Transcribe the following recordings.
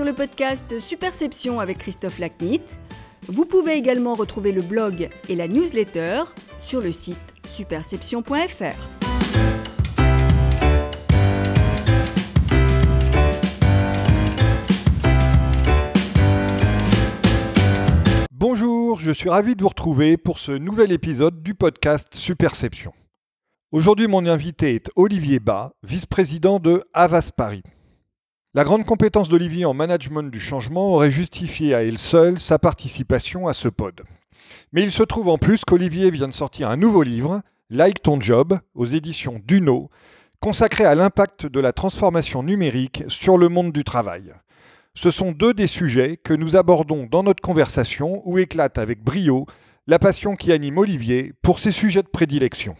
sur le podcast Superception avec Christophe Lacnit. Vous pouvez également retrouver le blog et la newsletter sur le site superception.fr. Bonjour, je suis ravi de vous retrouver pour ce nouvel épisode du podcast Superception. Aujourd'hui, mon invité est Olivier Bas, vice-président de Havas Paris. La grande compétence d'Olivier en management du changement aurait justifié à elle seule sa participation à ce pod. Mais il se trouve en plus qu'Olivier vient de sortir un nouveau livre, Like ton job, aux éditions Duno, consacré à l'impact de la transformation numérique sur le monde du travail. Ce sont deux des sujets que nous abordons dans notre conversation où éclate avec brio la passion qui anime Olivier pour ses sujets de prédilection.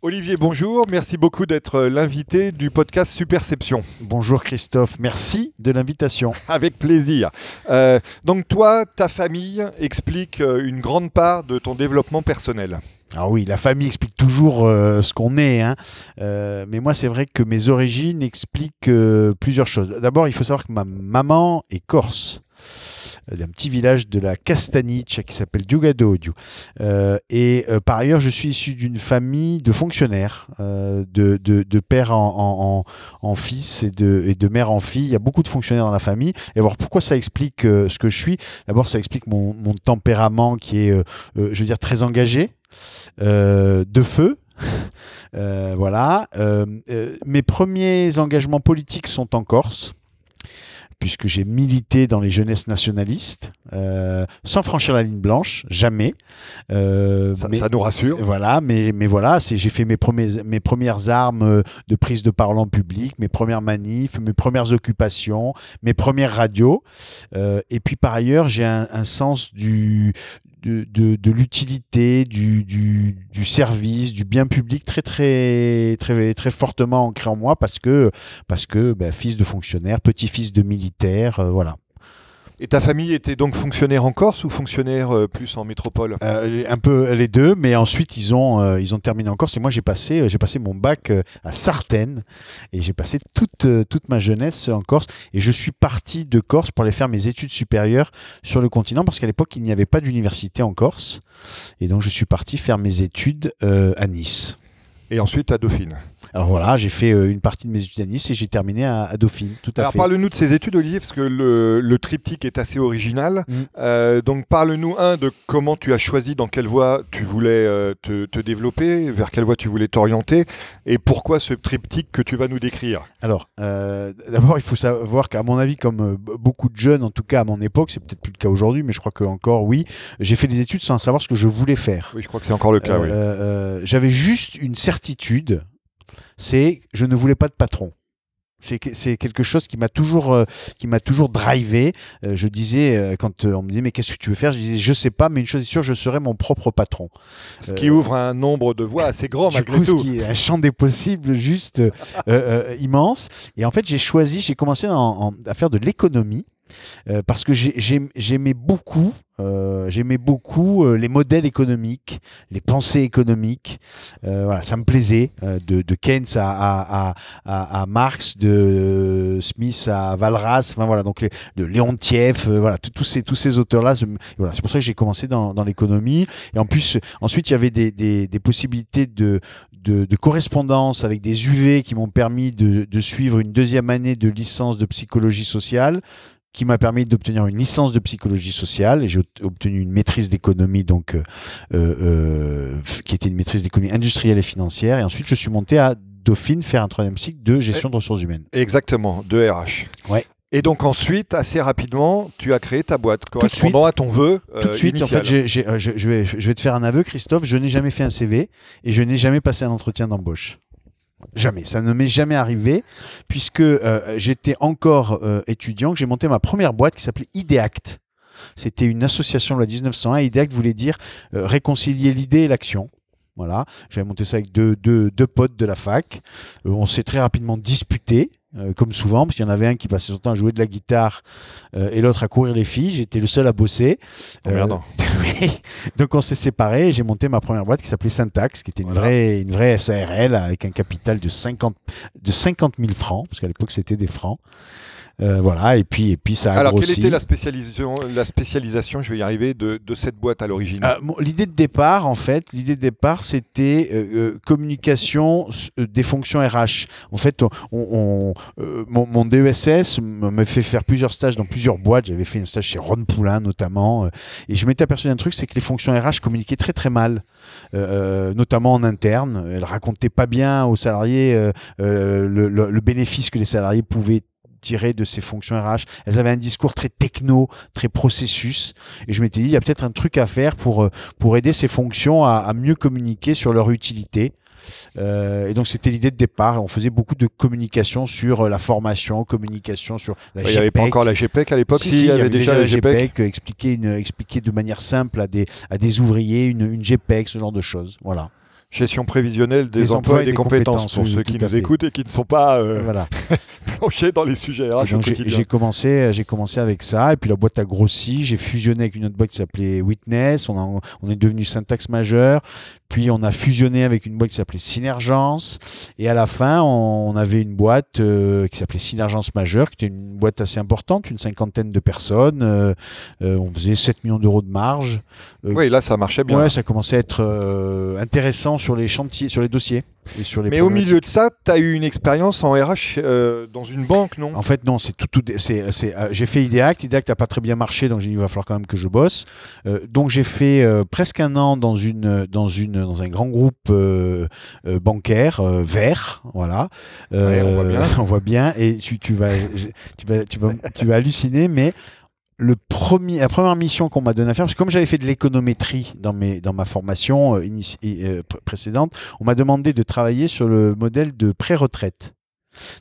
Olivier, bonjour. Merci beaucoup d'être euh, l'invité du podcast Superception. Bonjour Christophe, merci de l'invitation. Avec plaisir. Euh, donc toi, ta famille explique euh, une grande part de ton développement personnel. Alors oui, la famille explique toujours ce qu'on est, hein. mais moi c'est vrai que mes origines expliquent plusieurs choses. D'abord, il faut savoir que ma maman est corse. Euh, d'un petit village de la Castaniche qui s'appelle Diugado euh, et euh, par ailleurs, je suis issu d'une famille de fonctionnaires, de, de, père en, fils et de, et de mère en fille. Il y a beaucoup de fonctionnaires dans la famille. Et voir pourquoi ça explique ce que je suis D'abord, ça explique mon, mon, tempérament qui est, je veux dire, très engagé, de feu. voilà. mes premiers engagements politiques sont en Corse puisque j'ai milité dans les jeunesses nationalistes, euh, sans franchir la ligne blanche, jamais. Euh, ça, nous rassure. Voilà, mais, mais voilà, j'ai fait mes, premiers, mes premières armes euh, de prise de parole en public, mes premières manifs, mes premières occupations, mes premières radios. et puis par ailleurs, j'ai un, un, sens du, de, l'utilité, du, du, service, du bien public très très très très fortement ancré en moi parce que parce que ben, fils de fonctionnaire, petit-fils de militaire, euh, voilà. Et ta famille était donc fonctionnaire en Corse ou fonctionnaire euh, plus en métropole? Euh, Un peu les deux, mais ensuite ils ont, euh, ils ont terminé en Corse. Et moi j'ai passé, j'ai passé mon bac à Sartène et j'ai passé toute, toute ma jeunesse en Corse. Et je suis parti de Corse pour aller faire mes études supérieures sur le continent parce qu'à l'époque il n'y avait pas d'université en Corse. Et donc je suis parti faire mes études à Nice. Et ensuite à Dauphine? Alors voilà, j'ai fait euh, une partie de mes études à Nice et j'ai terminé à, Dauphine. Tout à Alors parle-nous de ces études, Olivier, parce que le, triptyque est assez original. Mm. Euh, donc parle-nous, un, de comment tu as choisi, dans quelle voie tu voulais euh, te, développer, vers quelle voie tu voulais t'orienter, et pourquoi ce triptyque que tu vas nous décrire? Alors, d'abord, il faut savoir qu'à mon avis, comme beaucoup de jeunes, en tout cas à mon époque, c'est peut-être plus le cas aujourd'hui, mais je crois que encore oui, j'ai fait des études sans savoir ce que je voulais faire. Oui, je crois que c'est encore le cas. oui. J'avais juste une certitude c'est je ne voulais pas de patron. C'est quelque chose qui m'a toujours euh, qui m'a toujours drivé. Euh, je disais euh, quand on me disait mais qu'est-ce que tu veux faire, je disais je sais pas, mais une chose est sûre, je serai mon propre patron. Ce qui ouvre un nombre de voies assez grand malgré tout. Ce qui est un champ des possibles juste immense. Et en fait j'ai choisi, j'ai commencé à faire de l'économie. parce que j'aimais beaucoup euh, j'aimais beaucoup euh, les modèles économiques, les pensées économiques. Euh, voilà, ça me plaisait. De, de, Keynes à, à, à, à, Marx, de Smith à Valras, enfin, voilà, donc de Leontiev, voilà, tous ces, tous ces auteurs-là. Voilà, c'est pour ça que j'ai commencé dans, dans l'économie. Et en plus, ensuite, il y avait des, des, des possibilités de, de, de, correspondance avec des UV qui m'ont permis de, de suivre une deuxième année de licence de psychologie sociale qui m'a permis d'obtenir une licence de psychologie sociale et j'ai obtenu une maîtrise d'économie donc euh, euh, euh, qui était une maîtrise d'économie industrielle et financière et ensuite je suis monté à Dauphine faire un troisième cycle de gestion de ressources humaines. Exactement, de RH. Ouais. Et donc ensuite, assez rapidement, tu as créé ta boîte correspondant à ton vœu. Tout de suite, en fait, je, je, vais, je vais te faire un aveu, Christophe. Je n'ai jamais fait un CV et je n'ai jamais passé un entretien d'embauche. Jamais, ça ne m'est jamais arrivé, puisque euh, j'étais encore euh, étudiant, que j'ai monté ma première boîte qui s'appelait Ideact. C'était une association de la 1901. Ideact voulait dire euh, réconcilier l'idée et l'action. Voilà, j'avais monté ça avec deux, deux, potes de la fac. on s'est très rapidement disputé. comme souvent, parce qu'il y en avait un qui passait son temps à jouer de la guitare et l'autre à courir les filles. J'étais le seul à bosser. Oui. Donc on s'est séparés et j'ai monté ma première boîte qui s'appelait Syntax, qui était une, Voilà. vraie, une vraie SARL avec un capital de 50, de 50 000 francs, parce qu'à l'époque c'était des francs. Euh, voilà, et puis, et puis ça a Alors, grossi. quelle était la spécialisation, la spécialisation, je vais y arriver, de, de cette boîte à l'origine? Euh, bon, l'idée de départ, en fait, l'idée de départ, c'était euh, euh, communication euh, des fonctions RH. En fait, on, on- euh, mon, mon DESS m'a fait faire plusieurs stages dans plusieurs boîtes. J'avais fait un stage chez Ron Poulain notamment, et je m'étais aperçu d'un truc, c'est que les fonctions RH communiquaient très très mal, notamment en interne. Elles racontaient pas bien aux salariés le, le- le bénéfice que les salariés pouvaient tirer de ces fonctions RH. Elles avaient un discours très techno, très processus. Et je m'étais dit, il y a peut-être un truc à faire pour, euh, pour aider ces fonctions à, à mieux communiquer sur leur utilité. Euh, et donc c'était l'idée de départ. On faisait beaucoup de communication sur euh, la formation, communication sur la Il n'y avait pas GPEC. encore la GPEC à l'époque, Si, si, il y avait déjà la GPEC. euh, expliquer, une, expliquer de manière simple à des, à des ouvriers une, une GPEC, ce genre de choses. Voilà. Gestion prévisionnelle des, Des emplois et des compétences, pour oui, ceux qui nous fait. écoutent et qui ne sont pas euh, voilà. plongés dans les sujets RH donc, j'ai- commencé, j'ai commencé avec ça, et puis la boîte a grossi. J'ai fusionné avec une autre boîte qui s'appelait Witness. On, a- on est devenu syntaxe majeur. Puis on a fusionné avec une boîte qui s'appelait Synergence. Et à la fin, on, on avait une boîte euh, qui s'appelait Synergence majeure, qui était une boîte assez importante, une cinquantaine de personnes. Euh, euh, on faisait 7 millions d'euros de marge. Euh, Oui, là, ça marchait bien. Ouais, ça commençait à être euh, sur les chantiers, sur les dossiers. Et sur les Mais au milieu de ça, tu as eu une expérience en RH euh, dans une banque, non? En fait, non, c'est tout. tout c'est, c'est, euh, j'ai fait Ideact. Ideact n'a pas très bien marché, donc j'ai dit il va falloir quand même que je bosse. Euh, donc j'ai fait presque un an dans une, dans une, dans un grand groupe bancaire vert, voilà. Ouais, on voit bien. on voit bien. Et tu, tu vas, tu vas, tu vas, tu vas halluciner, mais le premier, la première mission qu'on m'a donnée à faire, parce que comme j'avais fait de l'économétrie dans, mes, dans ma formation euh, euh, pr- précédente, on m'a demandé de travailler sur le modèle de pré-retraite.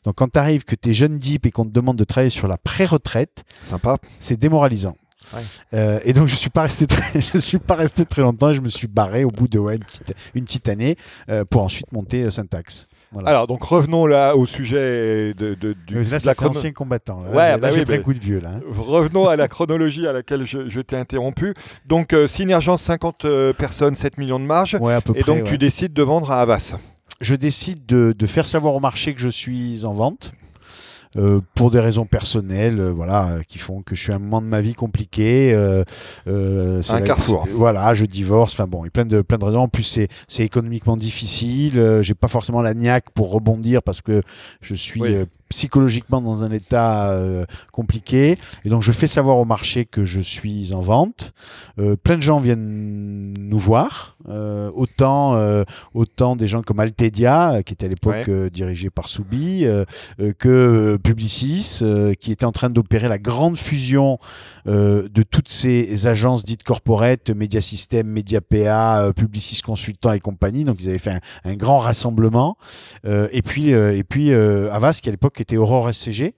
Donc quand tu arrives, que tu es jeune deep et qu'on te demande de travailler sur la pré-retraite, Sympa. c'est démoralisant. Ouais. Euh, et donc je suis pas resté très, je suis pas resté très longtemps et je me suis barré au bout de ouais, une, petite, une petite année euh, pour ensuite monter euh, Syntax. Voilà. Alors, donc revenons là au sujet de, de- du, là, de la chrono- ancien combattant. Là, Ouais, J'ai- là, bah oui, pris un coup de vieux là. hein. Revenons à la chronologie à laquelle je, je t'ai interrompu. Donc, euh, Synergence, 50 euh, personnes, 7 millions de marge. Ouais, à peu Et près. donc, ouais. tu décides de vendre à Havas. je décide de, de faire savoir au marché que je suis en vente. Euh, pour des raisons personnelles, euh, voilà, qui font que je suis à un moment de ma vie compliqué. euh, euh, c'est Un carrefour. Voilà, je divorce. Enfin bon, il y a plein de plein de raisons. En plus, c'est c'est économiquement difficile. euh, J'ai pas forcément la niaque pour rebondir parce que je suis Oui. psychologiquement dans un état euh, compliqué. Et donc, je fais savoir au marché que je suis en vente. Euh, plein de gens viennent nous voir. Euh, autant euh, autant des gens comme Altedia, euh, qui était à l'époque Ouais. euh, dirigé par Soubi, que Publicis, qui était en train d'opérer la grande fusion de toutes ces agences dites corporate, Media System, Media PA, Publicis Consultant et compagnie. Donc ils avaient fait un, un grand rassemblement. Et puis, et puis Avas, qui à l'époque était Aurore SCG.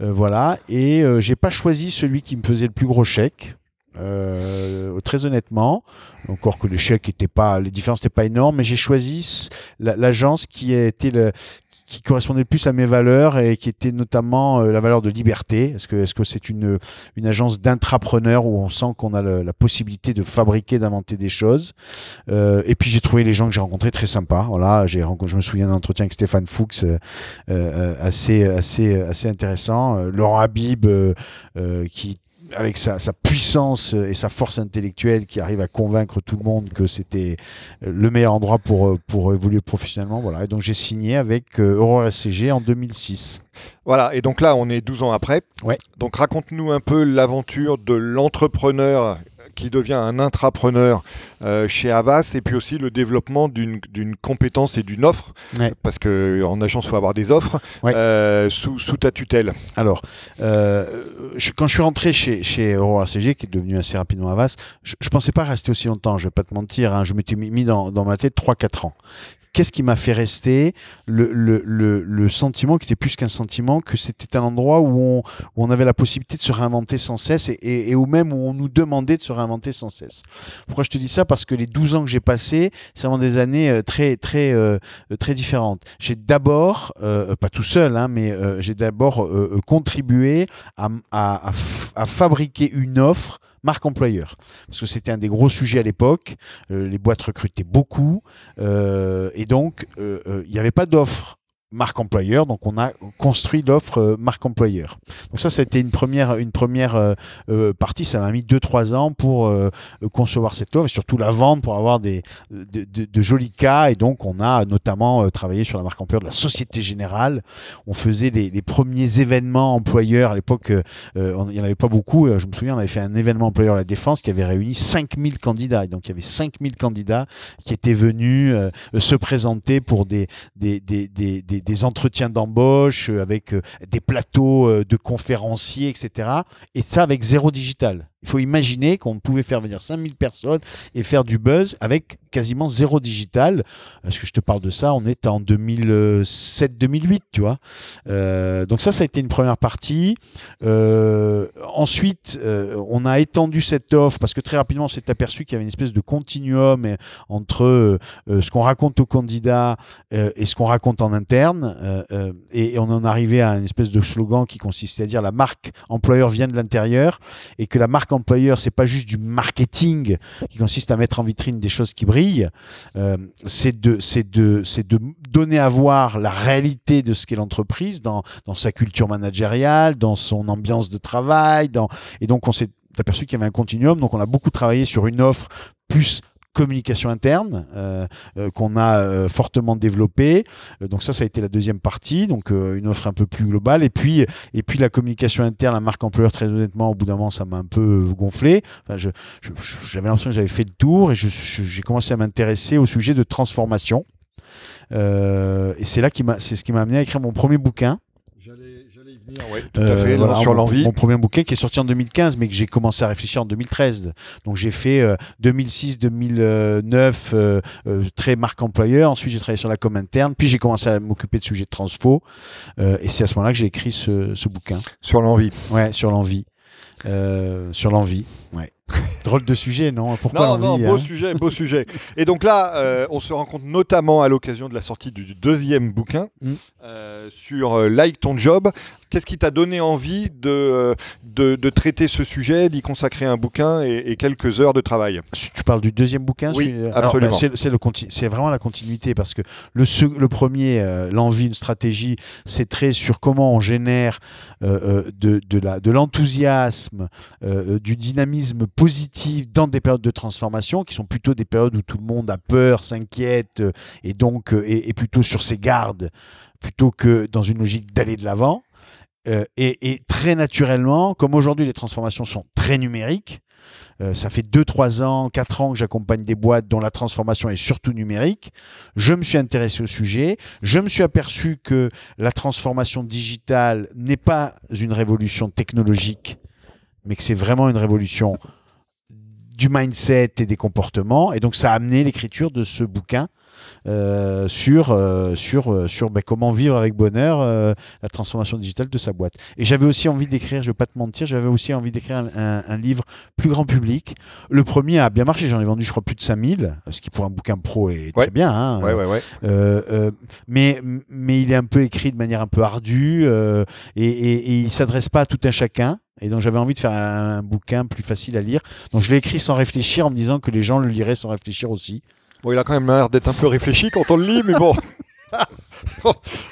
Voilà. Et j'ai pas choisi celui qui me faisait le plus gros chèque. Euh, très honnêtement, encore que les chèques étaient pas, les différences n'étaient pas énormes, mais j'ai choisi l'agence qui a été le, qui correspondait le plus à mes valeurs et qui était notamment euh, la valeur de liberté. Est-ce que est-ce que c'est une une agence d'intrapreneurs où on sent qu'on a le- la possibilité de fabriquer, d'inventer des choses? Euh, et puis j'ai trouvé les gens que j'ai rencontrés très sympas. Voilà, j'ai je me souviens d'un entretien avec Stéphane Fuchs euh, euh, assez assez assez intéressant. Euh, Laurent Habib euh, qui avec sa, sa puissance et sa force intellectuelle qui arrive à convaincre tout le monde que c'était euh, le meilleur endroit pour, euh, pour évoluer professionnellement. Voilà. Et donc j'ai signé avec euh, Aurore SCG en 2006. Voilà, et donc là, on est 12 ans après. Ouais. Donc raconte-nous un peu l'aventure de l'entrepreneur qui devient un intrapreneur euh, chez Havas et puis aussi le développement d'une compétence et d'une offre, Ouais. parce qu'en agence, il faut avoir des offres, Ouais. euh, sous, sous ta tutelle. Alors, euh, je- quand je suis rentré chez, chez Aurora CG, qui est devenu assez rapidement Avas, je ne pensais pas rester aussi longtemps, je vais pas te mentir, hein, je m'étais mis mis dans, dans ma tête 3-4 ans. Qu'est-ce qui m'a fait rester le, sentiment, qui était plus qu'un sentiment, que c'était un endroit où on, avait la possibilité de se réinventer sans cesse et, où même où on nous demandait de se réinventer sans cesse. Pourquoi je te dis ça? Parce que les 12 ans que j'ai passés, c'est vraiment des années euh, très, très, euh, euh, très différentes. J'ai d'abord, pas tout seul, hein, mais j'ai d'abord contribué à fabriquer une offre marque employeur. Parce que c'était un des gros sujets à l'époque. Euh, les boîtes recrutaient beaucoup. euh, et donc, euh, il n'y avait pas d'offre marque employeur. Donc, on a construit l'offre euh, marque employeur. Donc, ça, été une première, une première euh, euh, partie. Ça m'a mis 2-3 ans pour concevoir cette offre et surtout la vendre pour avoir des, de, jolis cas. Et donc, on a notamment travaillé sur la marque employeur de la Société Générale. On faisait les, premiers événements employeurs. À l'époque, il n'y en avait pas beaucoup. Je me souviens, on avait fait un événement employeur à la Défense qui avait réuni 5000 candidats. Et donc, il y avait 5000 candidats qui étaient venus se présenter pour des, des- entretiens d'embauche euh, avec euh, des plateaux euh, de conférenciers, etc. Et ça avec zéro digital. Il faut imaginer qu'on pouvait faire venir 5000 personnes et faire du buzz avec quasiment zéro digital. Parce que je te parle de ça, on est en 2007-2008, tu vois. Euh, donc ça, ça a été une première partie. Euh, ensuite, euh, on a étendu cette offre parce que très rapidement, on s'est aperçu qu'il y avait une espèce de continuum entre ce qu'on raconte aux candidats et ce qu'on raconte en interne. Et, et on en arrivait à une espèce de slogan qui consistait à dire la marque employeur vient de l'intérieur et que la marque employeur, c'est pas juste du marketing qui consiste à mettre en vitrine des choses qui brillent. Euh, c'est de, de, de donner à voir la réalité de ce qu'est l'entreprise dans, dans sa culture managériale, dans son ambiance de travail. Dans... Et donc, on s'est aperçu qu'il y avait un continuum. Donc, on a beaucoup travaillé sur une offre plus communication interne euh, euh, qu'on a euh, fortement développée. Donc ça, ça a été la deuxième partie, donc une offre un peu plus globale. Et puis, et puis la communication interne, la marque employeur, très honnêtement, au bout d'un moment, ça m'a un peu gonflé. Enfin, je- je- je- j'avais l'impression que j'avais fait le tour et j'ai commencé à m'intéresser au sujet de transformation. Et c'est là qui m'a, c'est ce qui m'a amené à écrire mon premier bouquin. J'allais venir, ouais, tout Euh, à fait, voilà, sur mon- l'envie. Mon premier bouquin qui est sorti en 2015, mais que j'ai commencé à réfléchir en 2013. Donc j'ai fait 2006-2009 euh, euh, très marque employeur. Ensuite j'ai travaillé sur la com interne. Puis j'ai commencé à m'occuper de sujets de transfo. Euh, et c'est à ce moment-là que j'ai écrit ce, ce bouquin. Sur l'envie. Ouais, sur l'envie. Euh, sur l'envie. Ouais. Drôle de sujet, non? Pourquoi Non, non, beau hein? sujet, beau sujet. Et donc là, euh, on se rencontre notamment à l'occasion de la sortie du deuxième bouquin Mm. euh, sur euh, Like ton job. Qu'est-ce qui t'a donné envie de, de, de traiter ce sujet, d'y consacrer un bouquin et, et quelques heures de travail? Tu parles du deuxième bouquin Oui, absolument. bah, c'est, vraiment la continuité parce que le, le premier, l'envie, une stratégie, c'est très sur comment on génère de, de, de l'enthousiasme, euh, du dynamisme positif dans des périodes de transformation qui sont plutôt des périodes où tout le monde a peur, s'inquiète euh, et donc euh, est, est plutôt sur ses gardes plutôt que dans une logique d'aller de l'avant. Euh, et, et très naturellement, comme aujourd'hui les transformations sont très numériques, euh, ça fait 2-3 ans, 4 ans que j'accompagne des boîtes dont la transformation est surtout numérique. Je me suis intéressé au sujet. Je me suis aperçu que la transformation digitale n'est pas une révolution technologique, mais que c'est vraiment une révolution du mindset et des comportements. Et donc ça a amené l'écriture de ce bouquin euh, sur, euh, sur, euh, sur ben, comment vivre avec bonheur euh, la transformation digitale de sa boîte. Et j'avais aussi envie d'écrire, je ne vais pas te mentir, j'avais aussi envie d'écrire un, un- un livre plus grand public. Le premier a bien marché, j'en ai vendu je crois plus de 5000, ce qui pour un bouquin pro est Ouais. très bien. hein. Ouais, ouais, ouais. Euh, euh, mais, mais il est un peu écrit de manière un peu ardue euh, et, et, et il s'adresse pas à tout un chacun. Et donc j'avais envie de faire un, un bouquin plus facile à lire. Donc je l'ai écrit sans réfléchir en me disant que les gens le liraient sans réfléchir aussi. Bon, il a quand même l'air d'être un peu réfléchi quand on le lit, mais bon.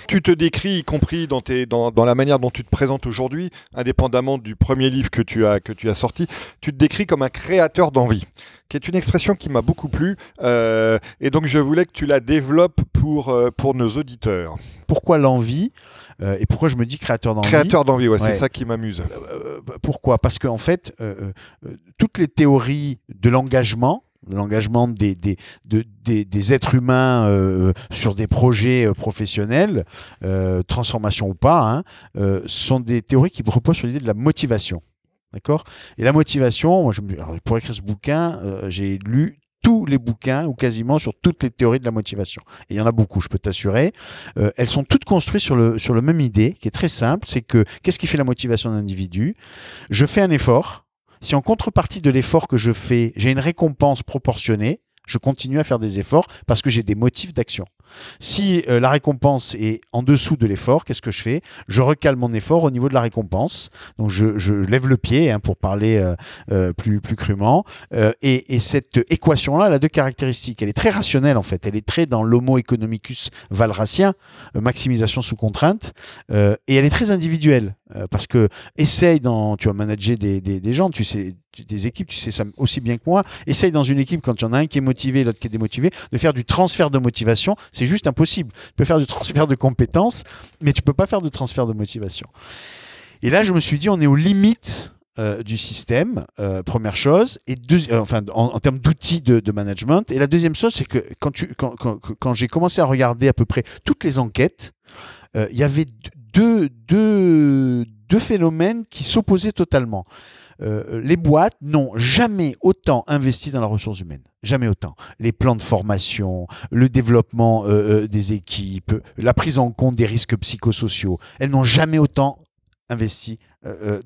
tu te décris, y compris dans, tes, dans, dans la manière dont tu te présentes aujourd'hui, indépendamment du premier livre que tu, as, que tu as sorti, tu te décris comme un créateur d'envie, qui est une expression qui m'a beaucoup plu. euh, et donc je voulais que tu la développes pour, euh, pour nos auditeurs. Pourquoi l'envie euh, et pourquoi je me dis créateur d'envie? Créateur d'envie, ouais, Ouais. c'est ça qui m'amuse. Euh, pourquoi? Parce qu'en fait, euh, euh, toutes les théories de l'engagement, l'engagement des, des, de- des, des êtres humains sur des projets professionnels, transformation ou pas, hein, sont des théories qui reposent sur l'idée de la motivation. D'accord? Et la motivation, pour écrire ce bouquin, j'ai lu tous les bouquins ou quasiment sur toutes les théories de la motivation. Et il y en a beaucoup, je peux t'assurer. Euh, elles sont toutes construites sur le, sur le même idée, qui est très simple, c'est que qu'est-ce qui fait la motivation d'un individu? Je fais un effort. Si en contrepartie de l'effort que je fais, j'ai une récompense proportionnée, je continue à faire des efforts parce que j'ai des motifs d'action. Si euh, la récompense est en dessous de l'effort, qu'est-ce que je fais? Je recale mon effort au niveau de la récompense. Donc je, lève le pied hein, pour parler euh, euh, plus, plus crûment. Et, et, cette équation-là, elle a deux caractéristiques. Elle est très rationnelle en fait. Elle est très dans l'homo economicus valracien, maximisation sous contrainte. et elle est très individuelle. parce que essaye dans, tu vas manager des, des, des gens, tu sais, des équipes, tu sais ça aussi bien que moi, essaye dans une équipe, quand il y en a un qui est motivé l'autre qui est démotivé, de faire du transfert de motivation. C'est juste impossible. Tu peux faire du transfert de compétences, mais tu peux pas faire de transfert de motivation. Et là, je me suis dit, on est aux limites euh, du système, euh, première chose, et euh, enfin en, termes d'outils de, management. Et la deuxième chose, c'est que quand, quand, j'ai commencé à regarder à peu près toutes les enquêtes, il y avait deux, deux, deux phénomènes qui s'opposaient totalement. Euh, les boîtes n'ont jamais autant investi dans la ressource humaine. Jamais autant. Les plans de formation, le développement euh, euh, des équipes, la prise en compte des risques psychosociaux, elles n'ont jamais autant investi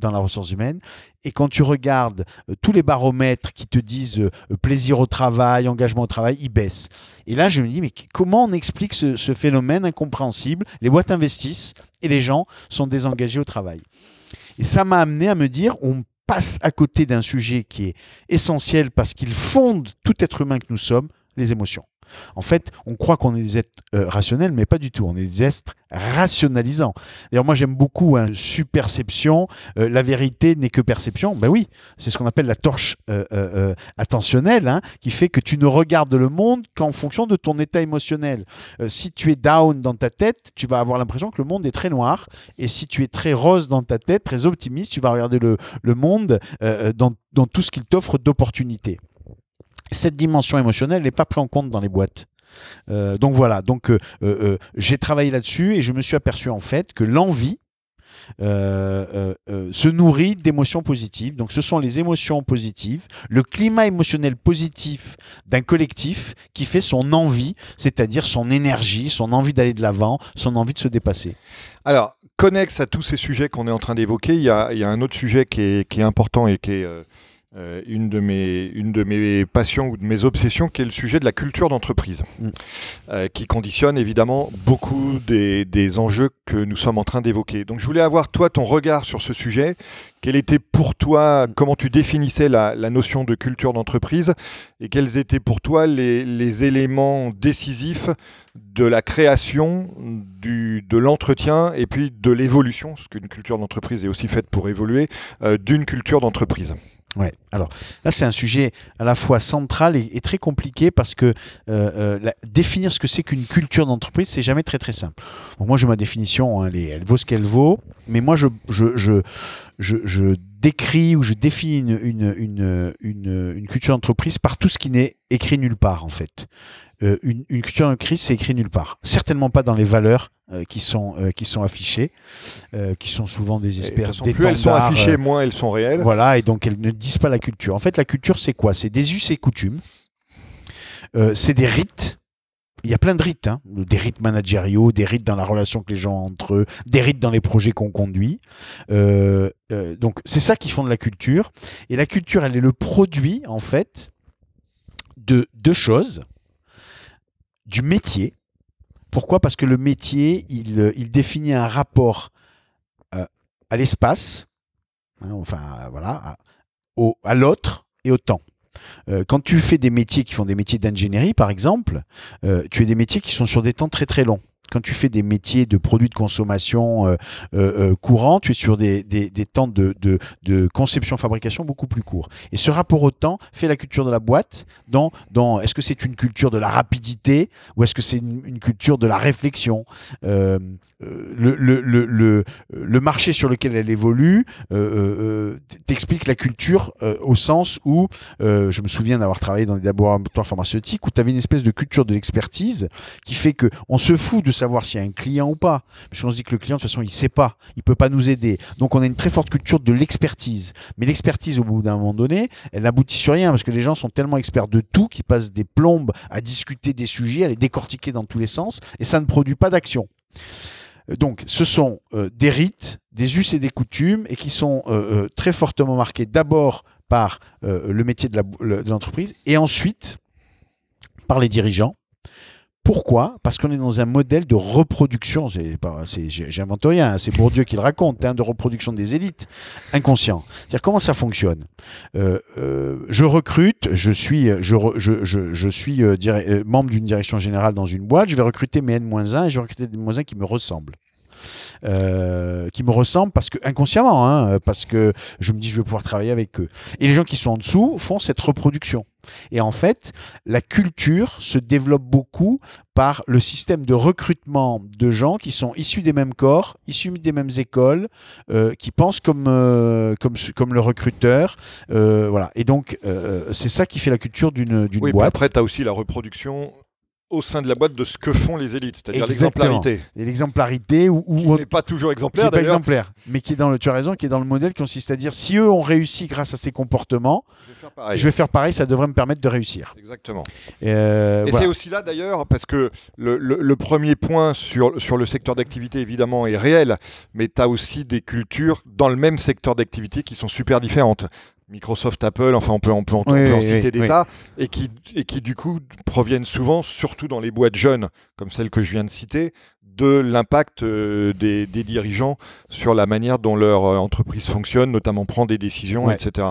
dans la ressource humaine. Et quand tu regardes tous les baromètres qui te disent plaisir au travail, engagement au travail, ils baissent. Et là, je me dis, mais comment on explique ce, ce phénomène incompréhensible? Les boîtes investissent et les gens sont désengagés au travail. Et ça m'a amené à me dire, on passe à côté d'un sujet qui est essentiel parce qu'il fonde tout être humain que nous sommes, les émotions. En fait, on croit qu'on est des êtres euh, rationnels, mais pas du tout. On est des êtres rationalisants. D'ailleurs, moi, j'aime beaucoup hein, perception. Euh, la vérité n'est que perception. Ben oui, c'est ce qu'on appelle la torche euh, attentionnelle, hein, qui fait que tu ne regardes le monde qu'en fonction de ton état émotionnel. si tu es down dans ta tête, tu vas avoir l'impression que le monde est très noir. Et si tu es très rose dans ta tête, très optimiste, tu vas regarder le, monde dans, dans tout ce qu'il t'offre d'opportunités cette dimension émotionnelle n'est pas prise en compte dans les boîtes. Euh, donc voilà, donc euh, euh, j'ai travaillé là-dessus et je me suis aperçu en fait que l'envie se nourrit d'émotions positives. Donc ce sont les émotions positives, le climat émotionnel positif d'un collectif qui fait son envie, c'est-à-dire son énergie, son envie d'aller de l'avant, son envie de se dépasser. Alors, connexe à tous ces sujets qu'on est en train d'évoquer, il y, a, un autre sujet qui est important et qui est euh, une, de mes, une de mes passions ou de mes obsessions, qui est le sujet de la culture d'entreprise, mm. euh, qui conditionne évidemment beaucoup des, des, enjeux que nous sommes en train d'évoquer. Donc je voulais avoir, toi, ton regard sur ce sujet. Quel était pour toi, comment tu définissais la, la notion de culture d'entreprise et quels étaient pour toi les, les éléments décisifs de la création, du, de l'entretien et puis de l'évolution, parce qu'une culture d'entreprise est aussi faite pour évoluer, euh, d'une culture d'entreprise? Ouais. Alors là, c'est un sujet à la fois central et, très compliqué parce que euh, euh, définir ce que c'est qu'une culture d'entreprise, c'est jamais très très simple. moi, j'ai ma définition, hein, elle, vaut ce qu'elle vaut, mais moi, je, décris ou je définis une culture d'entreprise par tout ce qui n'est écrit nulle part, en fait. Euh, une, une, culture d'entreprise, c'est écrit nulle part. Certainement pas dans les valeurs euh, qui, sont, euh, qui sont affichées, qui sont souvent des espèces Plus elles sont affichées, moins elles sont réelles. Voilà, et donc elles ne disent pas la culture. En fait, la culture, c'est quoi? C'est des us et coutumes, c'est des rites. Il y a plein de rites, hein. des rites managériaux, des rites dans la relation que les gens ont entre eux, des rites dans les projets qu'on conduit. donc c'est ça qui fonde la culture. Et la culture, elle est le produit, en fait, de deux choses. Du métier, pourquoi? Parce que le métier, il, euh, définit un rapport euh, à l'espace, hein, enfin voilà, à, l'autre et au temps. Euh, quand tu fais des métiers qui font des métiers d'ingénierie, par exemple, tu as des métiers qui sont sur des temps très très longs quand tu fais des métiers de produits de consommation euh, euh, euh, courants, tu es sur des, des, temps de, de, conception-fabrication beaucoup plus courts. Et ce rapport au temps fait la culture de la boîte dans, dans est-ce que c'est une culture de la rapidité ou est-ce que c'est une, culture de la réflexion le, le, le, le, marché sur lequel elle évolue t'explique la culture au sens où, je me souviens d'avoir travaillé dans des laboratoires pharmaceutiques où tu avais une espèce de culture de l'expertise qui fait que on se fout de savoir s'il y a un client ou pas. Parce qu'on se dit que le client, de toute façon, il ne sait pas, il ne peut pas nous aider. Donc on a une très forte culture de l'expertise. Mais l'expertise, au bout d'un moment donné, elle n'aboutit sur rien, parce que les gens sont tellement experts de tout qu'ils passent des plombes à discuter des sujets, à les décortiquer dans tous les sens, et ça ne produit pas d'action. Donc, ce sont euh, des rites, des us et des coutumes, et qui sont euh, euh, très fortement marqués d'abord par le métier de l'entreprise, et ensuite par les dirigeants, Pourquoi? Parce qu'on est dans un modèle de reproduction. J'invente rien. hein, c'est Bourdieu qui le raconte, hein, de reproduction des élites inconscient. C'est-à-dire comment ça fonctionne? Euh, euh, Je recrute, je suis, membre d'une direction générale dans une boîte. Je vais recruter mes N-1 et je vais recruter des N-1 qui me ressemblent. Euh, qui me ressemblent parce que inconsciemment, hein, parce que je me dis je vais pouvoir travailler avec eux. Et les gens qui sont en dessous font cette reproduction. Et en fait, la culture se développe beaucoup par le système de recrutement de gens qui sont issus des mêmes corps, issus des mêmes écoles, euh, qui pensent comme, euh, comme, le recruteur. euh, voilà. Et donc, c'est ça qui fait la culture d'une Oui, puis boîte. après, tu as aussi la reproduction au sein de la boîte de ce que font les élites, c'est-à-dire l'exemplarité. Et l'exemplarité ou, Qui n'est pas toujours qui exemplaire est pas d'ailleurs. exemplaire, mais qui est dans le, tu as raison, qui est dans le modèle qui consiste à dire si eux ont réussi grâce à ces comportements, Je vais faire pareil. je vais faire pareil, ça devrait me permettre de réussir. Exactement. Euh, Et voilà. c'est aussi là d'ailleurs, parce que le, le- le premier point sur, sur le secteur d'activité évidemment est réel, mais tu as aussi des cultures dans le même secteur d'activité qui sont super différentes. Microsoft, Apple, enfin on peut, on peut, en- Oui, peut en oui, citer oui, des tas, et qui, et qui du coup proviennent souvent, surtout dans les boîtes jeunes, comme celle que je viens de citer, de l'impact euh, des, des dirigeants sur la manière dont leur euh, entreprise fonctionne, notamment prend des décisions, Ouais. etc.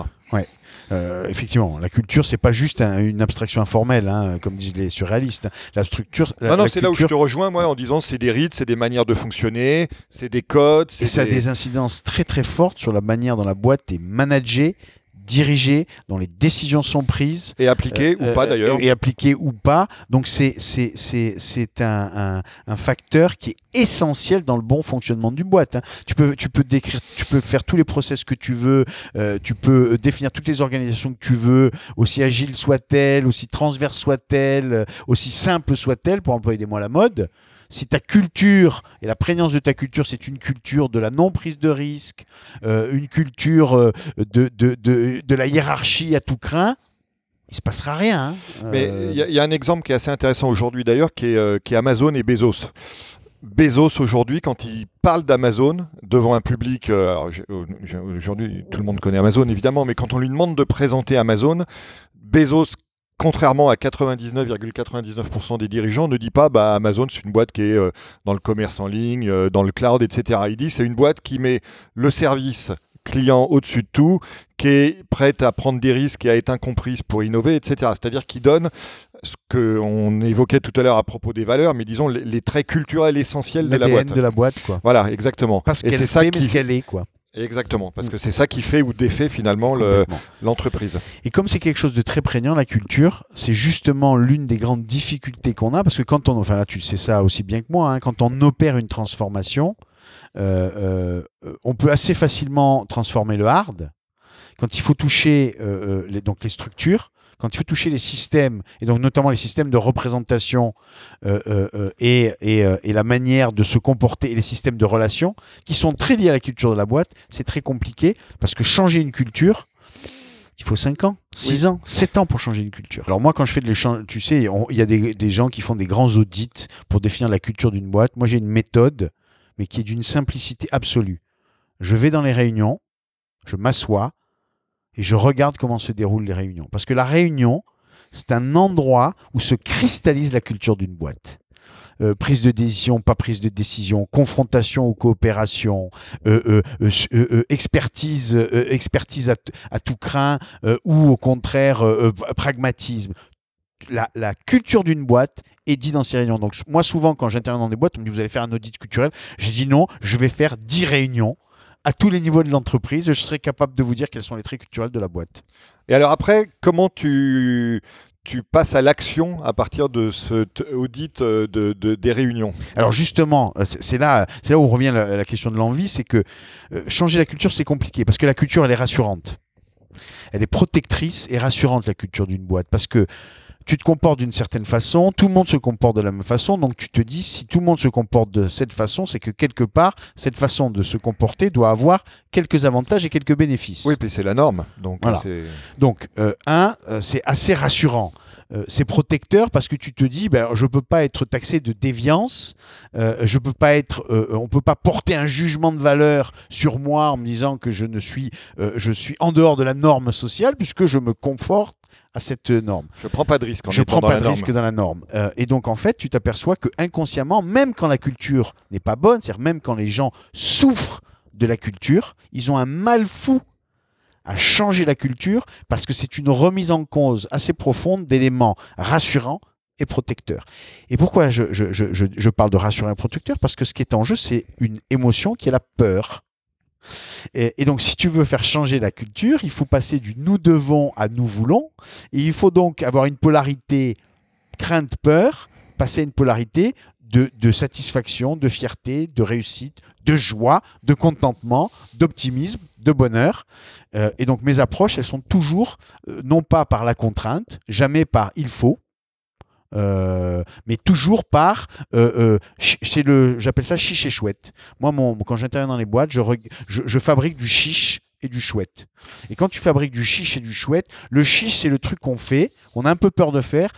Euh, effectivement, la culture, c'est pas juste un- une abstraction informelle, hein, comme disent les surréalistes. La structure. La, non, non, c'est là où je te rejoins, moi, en disant c'est des rites, c'est des manières de fonctionner, c'est des codes, c'est Et ça a des incidences très très fortes sur la manière dont la boîte est managée, dirigée, dont les décisions sont prises. et appliqué Euh, ou pas euh, d'ailleurs. Et appliqué ou pas. Donc c'est c'est c'est c'est un, un, un facteur qui est essentiel dans le bon fonctionnement d'une boîte. hein. Tu peux tu peux décrire, tu peux faire tous les process que tu veux, euh, tu peux euh, définir toutes les organisations que tu veux, aussi agiles soient-elles, aussi transverses soient-elles, euh, aussi simples soient-elles, pour employer des mots à la mode. Si ta culture et la prégnance de ta culture, c'est une culture de la non prise de risque, euh, une culture euh, de, de, de, de la hiérarchie à tout craint, il se passera rien. hein. Mais Euh, il y, y a un exemple qui est assez intéressant aujourd'hui d'ailleurs, qui, est, qui est Amazon et Bezos. Bezos aujourd'hui, quand il parle d'Amazon devant un public, aujourd'hui tout le monde connaît Amazon évidemment, mais quand on lui demande de présenter Amazon, Bezos, contrairement à 99,99% des dirigeants, ne dit pas bah, Amazon c'est une boîte qui est euh, dans le commerce en ligne, euh, dans le cloud, etc. Il dit c'est une boîte qui met le service client au-dessus de tout, qui est prête à prendre des risques et à être incomprise pour innover, etc. C'est-à-dire qui donne ce qu'on évoquait tout à l'heure à propos des valeurs, mais disons les, les traits culturels essentiels de la boîte. de la boîte, quoi. Voilà, exactement. Parce qu'elle fait, ça mais qui ce qu'elle est, quoi. Exactement parce que c'est ça qui fait ou défait finalement le- l'entreprise. Et comme c'est quelque chose de très prégnant, la culture, c'est justement l'une des grandes difficultés qu'on a, parce que quand on, enfin là tu sais ça aussi bien que moi, hein, quand on opère une transformation, euh, euh, on peut assez facilement transformer le hard. Quand il faut toucher euh, euh, les, donc les structures, quand il faut toucher les systèmes, et donc notamment les systèmes de représentation euh, euh, euh, et, et, euh, et la manière de se comporter et les systèmes de relations, qui sont très liés à la culture de la boîte, c'est très compliqué, parce que changer une culture, il faut 5 ans, 6 ans, 7 ans pour changer une culture. Alors moi, quand je fais de l'échange, tu sais, il y a des, des gens qui font des grands audits pour définir la culture d'une boîte. Moi, j'ai une méthode, mais qui est d'une simplicité absolue. Je vais dans les réunions, je m'assois et je regarde comment se déroulent les réunions. Parce que la réunion, c'est un endroit où se cristallise la culture d'une boîte. Euh, prise de décision, pas prise de décision, confrontation ou coopération, expertise, expertise à, tout craint euh, ou au contraire euh, pragmatisme. La, la culture d'une boîte est dit dans ces réunions. Donc moi souvent quand j'interviens dans des boîtes, on me dit vous allez faire un audit culturel. Je dis non, je vais faire 10 réunions à tous les niveaux de l'entreprise. Je serai capable de vous dire quels sont les traits culturels de la boîte. Et alors après, comment tu tu passes à l'action à partir de cet audit euh, de, de- des réunions? Alors justement, euh, c'est là, c'est là où revient la, la question de l'envie, c'est que euh, changer la culture c'est compliqué parce que la culture elle est rassurante, elle est protectrice et rassurante la culture d'une boîte parce que tu te comportes d'une certaine façon, tout le monde se comporte de la même façon, donc tu te dis si tout le monde se comporte de cette façon, c'est que quelque part cette façon de se comporter doit avoir quelques avantages et quelques bénéfices. Oui, puis c'est la norme. Donc Voilà. Donc, euh, un, euh, c'est assez rassurant. euh, c'est protecteur parce que tu te dis, ben, je ne peux pas être taxé de déviance, euh, je peux pas être, euh, on ne peut pas porter un jugement de valeur sur moi en me disant que je ne suis, je suis en dehors de la norme sociale puisque je me conforte à cette norme. Je prends pas de risque. En je prends pas de norme. risque dans la norme. Euh, et donc en fait, tu t'aperçois que inconsciemment, même quand la culture n'est pas bonne, c'est-à-dire même quand les gens souffrent de la culture, ils ont un mal fou à changer la culture parce que c'est une remise en cause assez profonde d'éléments rassurants et protecteurs. Et pourquoi je, je- je- je- je parle de rassurant et protecteur Parce que ce qui est en jeu, c'est une émotion qui est la peur. Et, donc, si tu veux faire changer la culture, il faut passer du nous devons à nous voulons. Et il faut donc avoir une polarité crainte-peur, passer à une polarité de, de satisfaction, de fierté, de réussite, de joie, de contentement, d'optimisme, de bonheur. Euh, et donc mes approches, elles sont toujours euh, non pas par la contrainte, jamais par il faut, euh, mais toujours par, euh, euh, le, j'appelle ça chiche et chouette. Moi, mon, quand j'interviens dans les boîtes, je, je fabrique du chiche et du chouette. Et quand tu fabriques du chiche et du chouette, le chiche, c'est le truc qu'on fait, on a un peu peur de faire,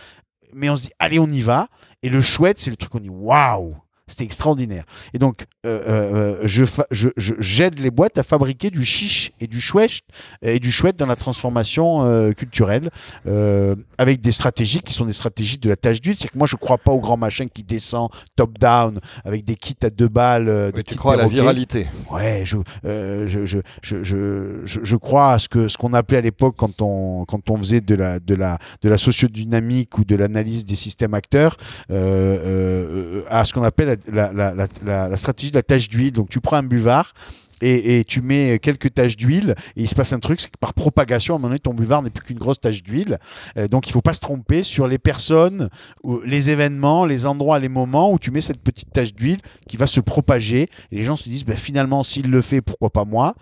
mais on se dit, allez, on y va. Et le chouette, c'est le truc qu'on dit, waouh, c'était extraordinaire. Et donc, euh, euh, je, fa- je- je- j'aide les boîtes à fabriquer du chiche et du chouette, et du chouette dans la transformation euh, culturelle, euh, avec des stratégies qui sont des stratégies de la tâche d'huile. C'est que moi, je crois pas au grand machin qui descend top-down, avec des kits à deux balles. euh, des Oui, tu crois à la viralité. Ouais, je, euh, je, je, je, je, je- je crois à ce que ce qu'on appelait à l'époque quand on quand on faisait de la de la de la sociodynamique ou de l'analyse des systèmes acteurs, euh, euh, à ce qu'on appelle la, la, la, la, stratégie de la tache d'huile. Donc tu prends un buvard. Et, tu mets quelques taches d'huile et il se passe un truc, c'est que par propagation, à un moment donné, ton buvard n'est plus qu'une grosse tache d'huile. Euh, donc il faut pas se tromper sur les personnes, les événements, les endroits, les moments où tu mets cette petite tache d'huile qui va se propager. Et les gens se disent, ben, finalement, s'il le fait, pourquoi pas moi?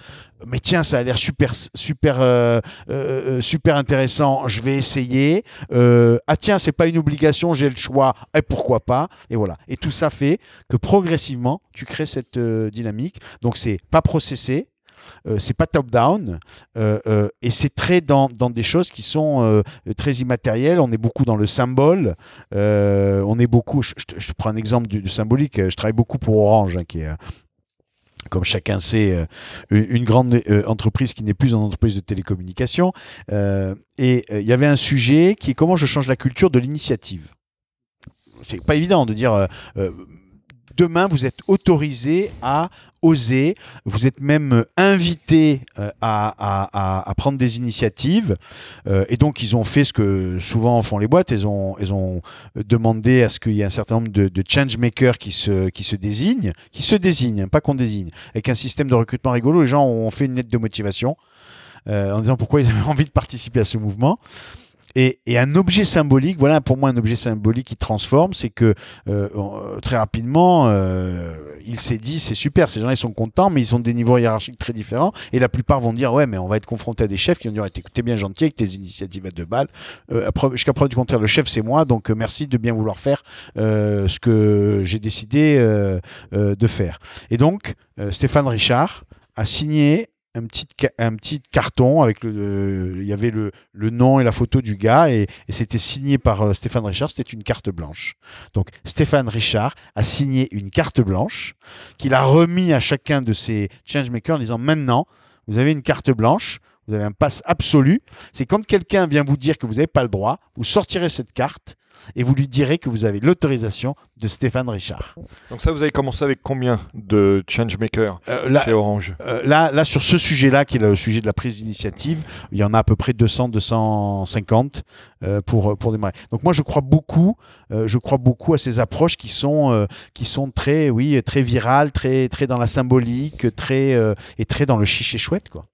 Mais tiens, ça a l'air super, super, euh, euh, euh, super intéressant. Je vais essayer. Ah tiens, c'est pas une obligation, j'ai le choix. Et pourquoi pas? Et voilà. Et tout ça fait que progressivement, tu crées cette dynamique. Donc c'est pas processé. C'est pas top-down euh, euh, et c'est très dans, des choses qui sont très immatérielles. On est beaucoup dans le symbole. On est beaucoup. Je, prends un exemple du, symbolique. Je travaille beaucoup pour Orange, hein, qui est, comme chacun sait, euh, une grande euh, entreprise qui n'est plus une entreprise de télécommunications. Euh, et il y avait un sujet qui est comment je change la culture de l'initiative. C'est pas évident de dire. Demain, vous êtes autorisé à oser, vous êtes même euh, invité euh, à, prendre des initiatives. Euh, et donc, ils ont fait ce que souvent font les boîtes. Ils ont, demandé à ce qu'il y ait un certain nombre de, changemakers qui se, désignent, qui se désignent, pas qu'on désigne. Avec un système de recrutement rigolo, les gens ont fait une lettre de motivation en disant pourquoi ils avaient envie de participer à ce mouvement. Et, et un objet symbolique, voilà pour moi un objet symbolique qui transforme, c'est que euh, on- très rapidement, euh, il s'est dit c'est super, ces gens-là ils sont contents, mais ils ont des niveaux hiérarchiques très différents. Et la plupart vont dire ouais, mais on va être confronté à des chefs qui vont dire t'es bien gentil avec tes initiatives à deux balles. Euh, Jusqu'à preuve du contraire, le chef c'est moi, donc euh, merci de bien vouloir faire euh, ce que j'ai décidé euh, euh, de faire. Et donc euh, Stéphane Richard a signé un petit, un petit carton avec le, le- il y avait le, le nom et la photo du gars et, et c'était signé par euh, Stéphane Richard, c'était une carte blanche. Donc Stéphane Richard a signé une carte blanche qu'il a remis à chacun de ses changemakers en disant maintenant vous avez une carte blanche, vous avez un pass absolu. C'est quand quelqu'un vient vous dire que vous n'avez pas le droit, vous sortirez cette carte et vous lui direz que vous avez l'autorisation de Stéphane Richard. Donc ça, vous avez commencé avec combien de changemakers Euh, là, chez Orange Euh, là, là, sur ce sujet-là, qui est le sujet de la prise d'initiative, il y en a à peu près 200, 250 euh, pour, pour démarrer. Donc moi, je crois beaucoup, euh, je crois beaucoup à ces approches qui sont, qui sont très, oui, très virales, très, très dans la symbolique, très, et très dans le chiché chouette, quoi.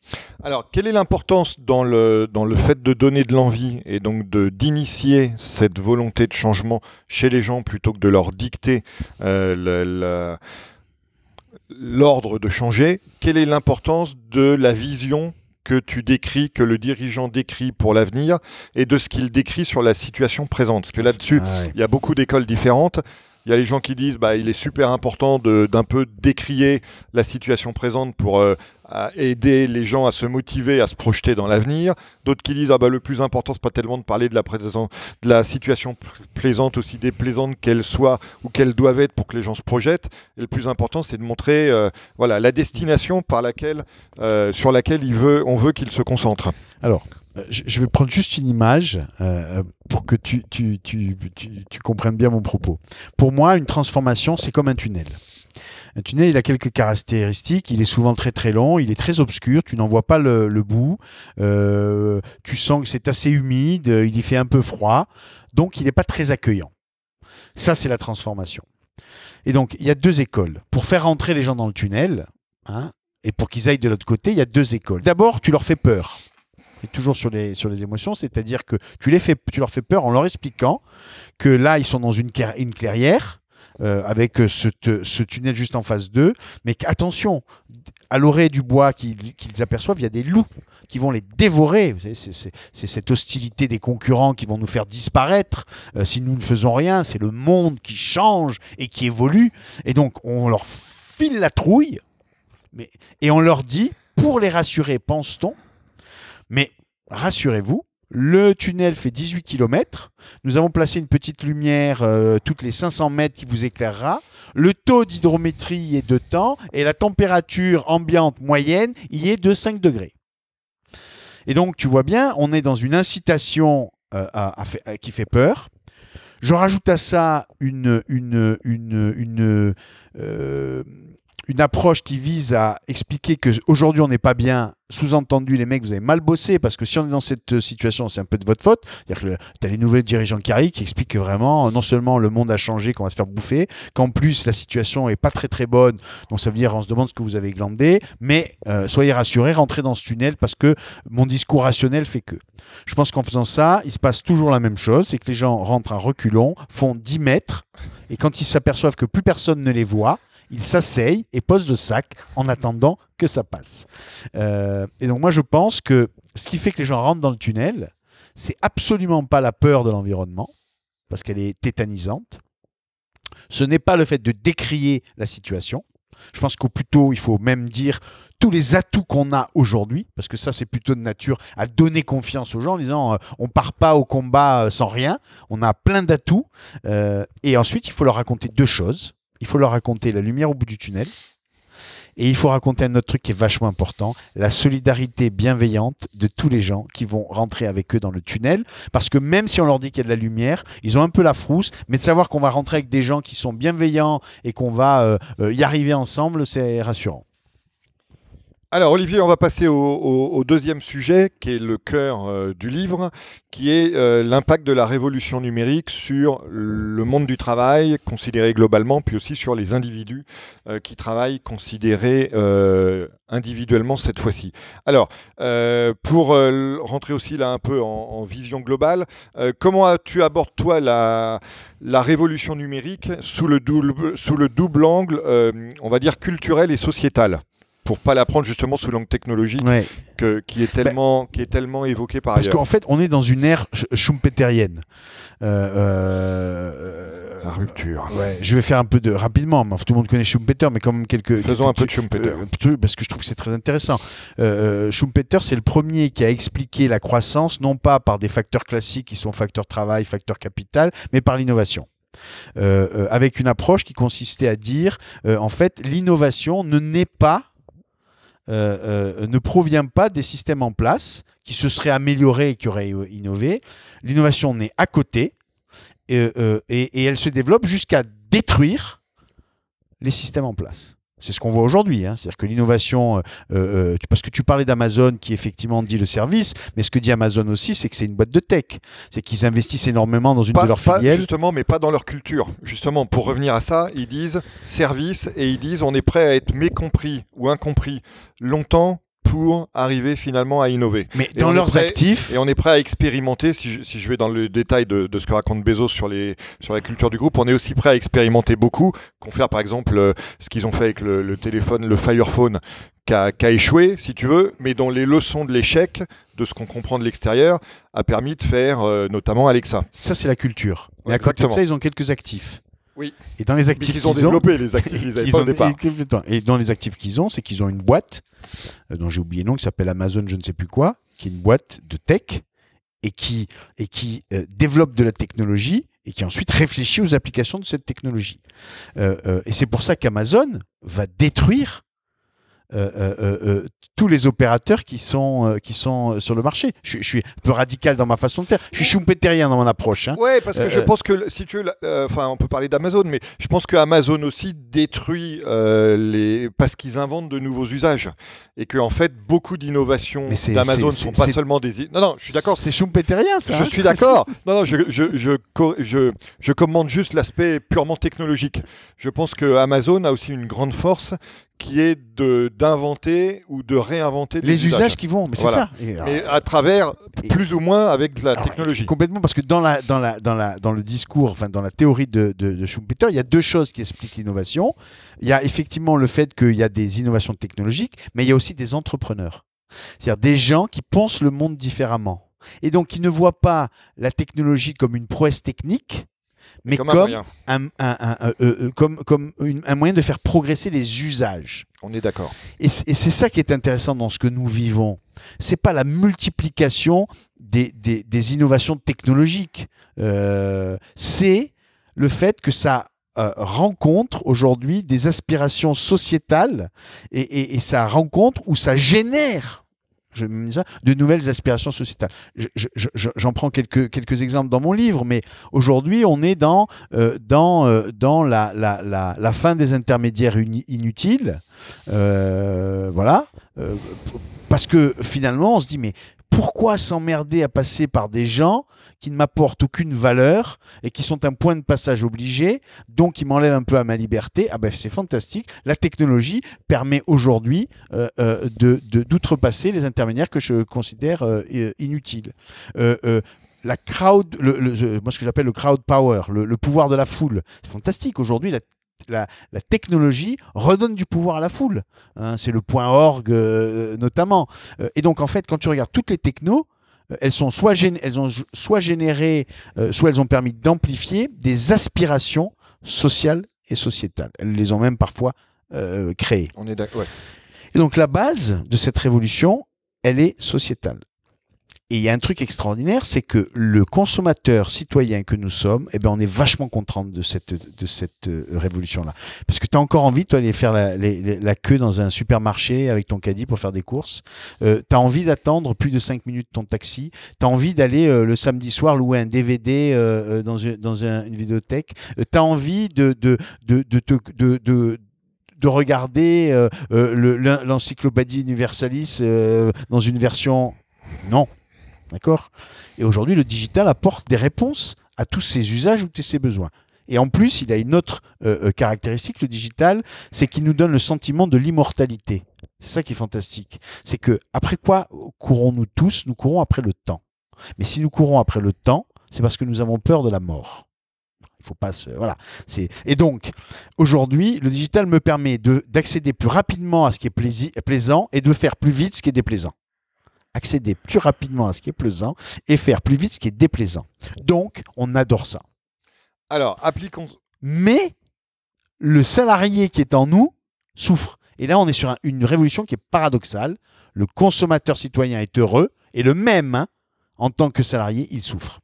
Alors, quelle est l'importance dans le, dans le fait de donner de l'envie et donc de d'initier cette volonté de changement chez les gens plutôt que de leur dicter euh, l'ordre de changer Quelle est l'importance de la vision que tu décris, que le dirigeant décrit pour l'avenir et de ce qu'il décrit sur la situation présente? Parce que là-dessus, Ah il y a beaucoup d'écoles différentes. Il y a les gens qui disent bah il est super important d'un peu décrier la situation présente pour euh, aider les gens à se motiver, à se projeter dans l'avenir. D'autres qui disent ah bah le plus important c'est pas tellement de parler de la présent, de la situation pl- plaisante aussi déplaisante qu'elle soit ou qu'elle doivent être pour que les gens se projettent. Et le plus important c'est de montrer euh, voilà la destination par laquelle euh, sur laquelle il veut on veut qu'il se concentre. Alors, je je vais prendre juste une image euh, pour que tu, comprennes bien mon propos. Pour moi, une transformation, c'est comme un tunnel. Un tunnel, il a quelques caractéristiques. Il est souvent très très long, il est très obscur, tu n'en vois pas le, bout. Euh, tu sens que c'est assez humide, euh, il y fait un peu froid, donc il n'est pas très accueillant. Ça, c'est la transformation. Et donc, il y a deux écoles. Pour faire rentrer les gens dans le tunnel, hein, et pour qu'ils aillent de l'autre côté, il y a deux écoles. D'abord, tu leur fais peur. Toujours sur les, sur les émotions, c'est-à-dire que tu, les fais, tu leur fais peur en leur expliquant que là, ils sont dans une, une clairière, euh, avec euh, ce, ce tunnel juste en face d'eux, mais qu'attention, à l'orée du bois qu'ils qu'ils aperçoivent, il y a des loups qui vont les dévorer. C'est cette hostilité des concurrents qui vont nous faire disparaître euh, si nous ne faisons rien. C'est le monde qui change et qui évolue. Et donc, on leur file la trouille mais, et on leur dit, pour les rassurer, pense-t-on, mais rassurez-vous, le tunnel fait 18 km. Nous avons placé une petite lumière euh, toutes les 500 mètres qui vous éclairera. Le taux d'hydrométrie est de temps et la température ambiante moyenne y est de 5 degrés. Et donc, tu vois bien, on est dans une incitation euh, à- qui fait peur. Je rajoute à ça une, une, une, euh, une approche qui vise à expliquer que aujourd'hui on n'est pas bien. Sous-entendu, les mecs, vous avez mal bossé parce que si on est dans cette situation, c'est un peu de votre faute. C'est-à-dire que tu as les nouvelles dirigeants qui arrivent qui expliquent que vraiment, non seulement le monde a changé, qu'on va se faire bouffer, qu'en plus la situation est pas très très bonne. Donc ça veut dire on se demande ce que vous avez glandé, mais euh, soyez rassurés, rentrez dans ce tunnel parce que mon discours rationnel fait que. Je pense qu'en faisant ça, il se passe toujours la même chose, c'est que les gens rentrent à reculons, font 10 mètres, et quand ils s'aperçoivent que plus personne ne les voit, ils s'asseyent et posent le sac en attendant que ça passe. Euh, et donc moi je pense que ce qui fait que les gens rentrent dans le tunnel, c'est absolument pas la peur de l'environnement, parce qu'elle est tétanisante. Ce n'est pas le fait de décrier la situation. Je pense qu'au plutôt, il faut même dire tous les atouts qu'on a aujourd'hui, parce que ça, c'est plutôt de nature à donner confiance aux gens en disant euh, on part pas au combat euh, sans rien, on a plein d'atouts. Euh, et ensuite, il faut leur raconter deux choses. Il faut leur raconter la lumière au bout du tunnel. Et il faut raconter un autre truc qui est vachement important, la solidarité bienveillante de tous les gens qui vont rentrer avec eux dans le tunnel. Parce que même si on leur dit qu'il y a de la lumière, ils ont un peu la frousse, mais de savoir qu'on va rentrer avec des gens qui sont bienveillants et qu'on va euh, euh, y arriver ensemble, c'est rassurant. Alors Olivier, on va passer au, deuxième sujet qui est le cœur euh, du livre, qui est euh, l'impact de la révolution numérique sur le monde du travail considéré globalement, puis aussi sur les individus euh, qui travaillent considérés individuellement cette fois-ci. Alors, pour rentrer aussi là un peu en, vision globale, comment tu abordes toi la, révolution numérique sous le double, angle, on va dire culturel et sociétal pour pas la prendre justement sous l'angle technologique Ouais. que- qui est tellement qui est tellement évoqué par Parce ailleurs. qu'en fait, on est dans une ère sch- schumpeterienne. Euh, euh, La rupture. Ouais, je vais faire un peu de rapidement. mais tout le monde connaît Schumpeter, mais quand même quelques. Faisons un peu de Schumpeter. Euh, parce que je trouve que c'est très intéressant. Euh, euh, Schumpeter, c'est le premier qui a expliqué la croissance, non pas par des facteurs classiques qui sont facteurs travail, facteurs capital, mais par l'innovation. Euh, euh, avec une approche qui consistait à dire, euh, en fait, l'innovation ne naît pas, euh, euh, ne provient pas des systèmes en place qui se seraient améliorés et qui auraient euh, innové. L'innovation naît à côté et elle se développe jusqu'à détruire les systèmes en place. C'est ce qu'on voit aujourd'hui. hein. C'est-à-dire que l'innovation, euh, euh, tu- parce que tu parlais d'Amazon qui effectivement dit le service, mais ce que dit Amazon aussi, c'est que c'est une boîte de tech. C'est qu'ils investissent énormément dans une Pas, de leurs pas- filiales. justement, mais pas dans leur culture. Justement, pour revenir à ça, ils disent service et ils disent on est prêt à être mécompris ou incompris longtemps pour arriver finalement à innover. Mais Et dans leurs prêt- actifs, Et on est prêt à expérimenter, si je, si je vais dans le détail de, de ce que raconte Bezos sur, les, sur la culture du groupe, on est aussi prêt à expérimenter beaucoup, confère par exemple euh, ce qu'ils ont fait avec le, le téléphone, le Fire Phone, qui a, échoué, si tu veux, mais dont les leçons de l'échec, de ce qu'on comprend de l'extérieur, a permis de faire euh, notamment Alexa. ça c'est la culture. Ouais, à côté de ça, ils ont quelques actifs. Oui. Et dans les actifs qu'ils ont les actifs, avaient au départ. Et dans les actifs qu'ils ont, c'est qu'ils ont une boîte euh, dont j'ai oublié le nom, qui s'appelle Amazon, je ne sais plus quoi, qui est une boîte de tech et qui, et qui euh, développe de la technologie et qui ensuite réfléchit aux applications de cette technologie. Euh, et c'est pour ça qu'Amazon va détruire euh, euh, euh, euh, tous les opérateurs qui sont, euh, qui sont euh, sur le marché. Je, je suis un peu radical dans ma façon de faire. Je suis schumpeterien dans mon approche. hein. Ouais, parce que Euh, je euh, pense que si tu veux, euh, enfin, on peut parler d'Amazon, mais je pense que Amazon aussi détruit euh, les parce qu'ils inventent de nouveaux usages et que en fait beaucoup d'innovations d'Amazon c'est- sont pas seulement des. Non, non, je suis d'accord. C'est schumpeterien, ça. Je hein suis d'accord. Non, non, je, je, je, je, je commande juste l'aspect purement technologique. Je pense que Amazon a aussi une grande force qui est de d'inventer ou de réinventer des les usages qui vont, mais c'est Voilà. ça. Alors, mais à travers plus ou moins avec de la alors, technologie. Complètement, parce que dans, la, dans, la, dans, la, dans le discours, enfin dans la théorie de, de, de Schumpeter, il y a deux choses qui expliquent l'innovation. Il y a effectivement le fait qu'il y a des innovations technologiques, mais il y a aussi des entrepreneurs. C'est-à-dire des gens qui pensent le monde différemment. Et donc, qui ne voient pas la technologie comme une prouesse technique, mais comme comme, un moyen. un- un- euh, comme, comme une- un moyen de faire progresser les usages. On est d'accord. Et c'est ça qui est intéressant dans ce que nous vivons. C'est pas la multiplication des, des- des innovations technologiques. Euh, c'est le fait que ça euh, rencontre aujourd'hui des aspirations sociétales et, et- et ça rencontre ou ça génère. De nouvelles aspirations sociétales. Je- je- je- J'en prends quelques, quelques exemples dans mon livre, mais aujourd'hui, on est dans, euh, dans, euh, dans la, la, la, la fin des intermédiaires inutiles. Euh, voilà. Parce que finalement, on se dit, mais pourquoi s'emmerder à passer par des gens qui ne m'apportent aucune valeur et qui sont un point de passage obligé, donc qui m'enlèvent un peu à ma liberté Ah ben c'est fantastique. La technologie permet aujourd'hui euh, euh, de- d'outrepasser les intermédiaires que je considère euh, inutiles. La crowd, moi ce que j'appelle le crowd power, le, pouvoir de la foule, c'est fantastique. Aujourd'hui, la, la- technologie redonne du pouvoir à la foule. hein. c'est le point org notamment. Et donc en fait, quand tu regardes toutes les technos, elles, sont soit gén- elles ont soit généré, euh, soit elles ont permis d'amplifier des aspirations sociales et sociétales. Elles les ont même parfois euh, créées. On est d'accord. ouais. Et donc la base de cette révolution, elle est sociétale. Et il y a un truc extraordinaire, c'est que le consommateur citoyen que nous sommes, eh ben, on est vachement content de cette, de cette euh, révolution-là. Parce que tu as encore envie, toi, d'aller faire la, la queue dans un supermarché avec ton caddie pour faire des courses. tu as envie d'attendre plus de 5 minutes ton taxi. Tu as envie d'aller euh, le samedi soir louer un DVD euh, euh, dans, une, dans un- une vidéothèque. tu as envie de, de, de, de, de, de- de regarder euh, euh, le- l'en- l'encyclopédie universalis euh, dans une version non. D'accord? Et aujourd'hui, le digital apporte des réponses à tous ces usages ou tous ces besoins. Et en plus, il a une autre euh, euh, caractéristique, le digital, c'est qu'il nous donne le sentiment de l'immortalité. C'est ça qui est fantastique. C'est que après quoi courons-nous tous? Nous courons après le temps. Mais si nous courons après le temps, c'est parce que nous avons peur de la mort. Il faut pas se voilà. Et donc aujourd'hui, le digital me permet de d'accéder plus rapidement à ce qui est plaisant et de faire plus vite ce qui est déplaisant accéder plus rapidement à ce qui est plaisant et faire plus vite ce qui est déplaisant. Donc, on adore ça. Alors, appliquons. Mais le salarié qui est en nous souffre. Et là, on est sur un- une révolution qui est paradoxale. Le consommateur citoyen est heureux et le même, hein, en tant que salarié, il souffre.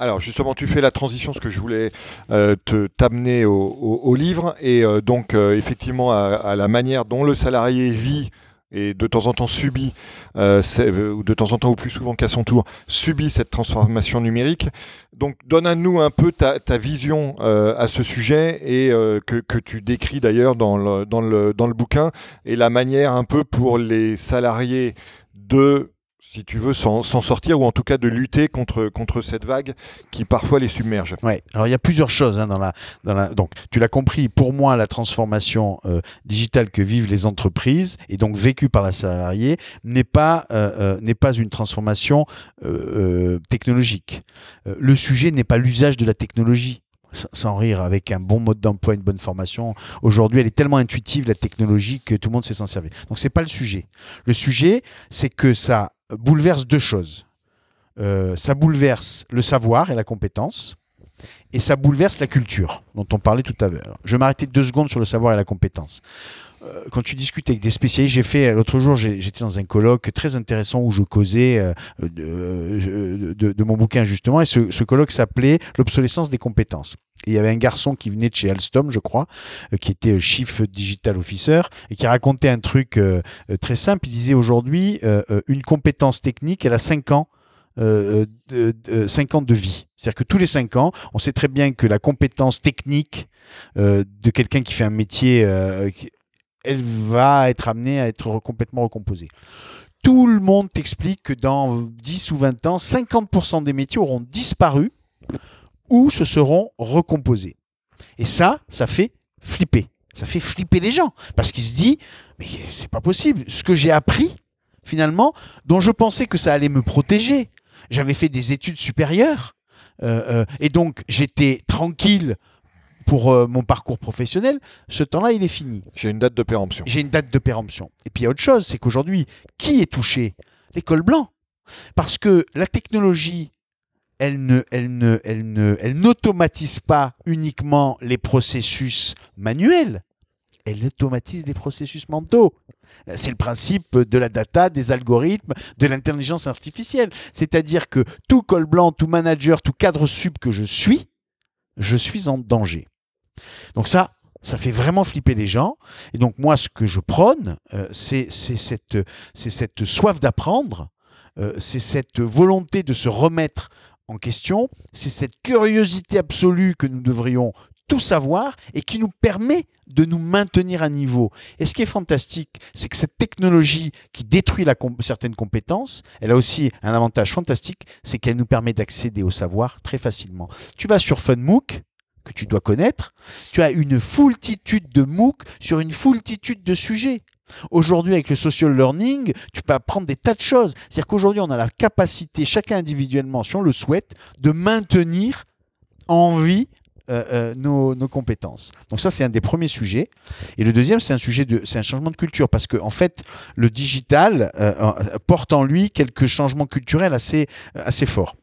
Alors justement, tu fais la transition, ce que je voulais euh, te t'amener au, au- au livre, et euh, donc euh, effectivement à, à la manière dont le salarié vit et de temps en temps subit, euh, euh, de temps en temps ou plus souvent qu'à son tour, subit cette transformation numérique. Donc donne à nous un peu ta, ta vision euh, à ce sujet et euh, que, que tu décris d'ailleurs dans le, dans, le, dans le bouquin, et la manière un peu pour les salariés de si tu veux, s'en sortir ou en tout cas de lutter contre, contre cette vague qui parfois les submerge. Ouais. Alors il y a plusieurs choses hein, dans la dans la donc tu l'as compris pour moi la transformation euh, digitale que vivent les entreprises et donc vécue par la salariée n'est pas euh, euh, n'est pas une transformation euh, euh, technologique. Le sujet n'est pas l'usage de la technologie. Sans rire, avec un bon mode d'emploi, une bonne formation. Aujourd'hui, elle est tellement intuitive, la technologie, que tout le monde sait s'en servir. Donc, c'est pas le sujet. Le sujet, c'est que ça bouleverse deux choses. Euh, ça bouleverse le savoir et la compétence. et ça bouleverse la culture dont on parlait tout à l'heure. Je vais m'arrêter deux secondes sur le savoir et la compétence. Euh, quand tu discutes avec des spécialistes, j'ai fait l'autre jour, j'étais dans un colloque très intéressant où je causais euh, de, de, mon bouquin justement, et ce, colloque s'appelait l'obsolescence des compétences. Et il y avait un garçon qui venait de chez Alstom, je crois, euh, qui était Chief Digital Officer, et qui racontait un truc très simple. Il disait aujourd'hui, une compétence technique, elle a 5 ans euh, de, de, 5 ans de vie. C'est-à-dire que tous les 5 ans, on sait très bien que la compétence technique euh, de quelqu'un qui fait un métier, euh, elle va être amenée à être complètement recomposée. Tout le monde t'explique que dans 10 ou 20 ans, 50% des métiers auront disparu ou se seront recomposés. Et ça, ça fait flipper. Ça fait flipper les gens. Parce qu'ils se disent, mais c'est pas possible. Ce que j'ai appris, finalement, dont je pensais que ça allait me protéger, j'avais fait des études supérieures. Euh, euh, et donc, j'étais tranquille pour euh, mon parcours professionnel. Ce temps-là, il est fini. J'ai une date de péremption. J'ai une date de péremption. Et puis, il y a autre chose, c'est qu'aujourd'hui, qui est touché? L'école blanc. Parce que la technologie, elle ne, elle ne, elle ne, elle n'automatise pas uniquement les processus manuels elle automatise les processus mentaux. C'est le principe de la data, des algorithmes, de l'intelligence artificielle. C'est-à-dire que tout col blanc, tout manager, tout cadre sub que je suis, je suis en danger. Donc ça, ça fait vraiment flipper les gens. Et donc moi, ce que je prône, euh, c'est cette, soif d'apprendre, euh, c'est cette volonté de se remettre en question, c'est cette curiosité absolue que nous devrions tout savoir et qui nous permet de nous maintenir à niveau. Et ce qui est fantastique, c'est que cette technologie qui détruit certaines compétences, elle a aussi un avantage fantastique, c'est qu'elle nous permet d'accéder au savoir très facilement. Tu vas sur FunMOOC, que tu dois connaître, tu as une foultitude de MOOC sur une foultitude de sujets. Aujourd'hui, avec le social learning, tu peux apprendre des tas de choses. C'est-à-dire qu'aujourd'hui, on a la capacité, chacun individuellement, si on le souhaite, de maintenir en vie euh, euh, nos, compétences. Donc ça, c'est un des premiers sujets. Et le deuxième, c'est un sujet de, c'est un changement de culture parce que en fait, le digital euh, porte en lui quelques changements culturels assez, assez forts.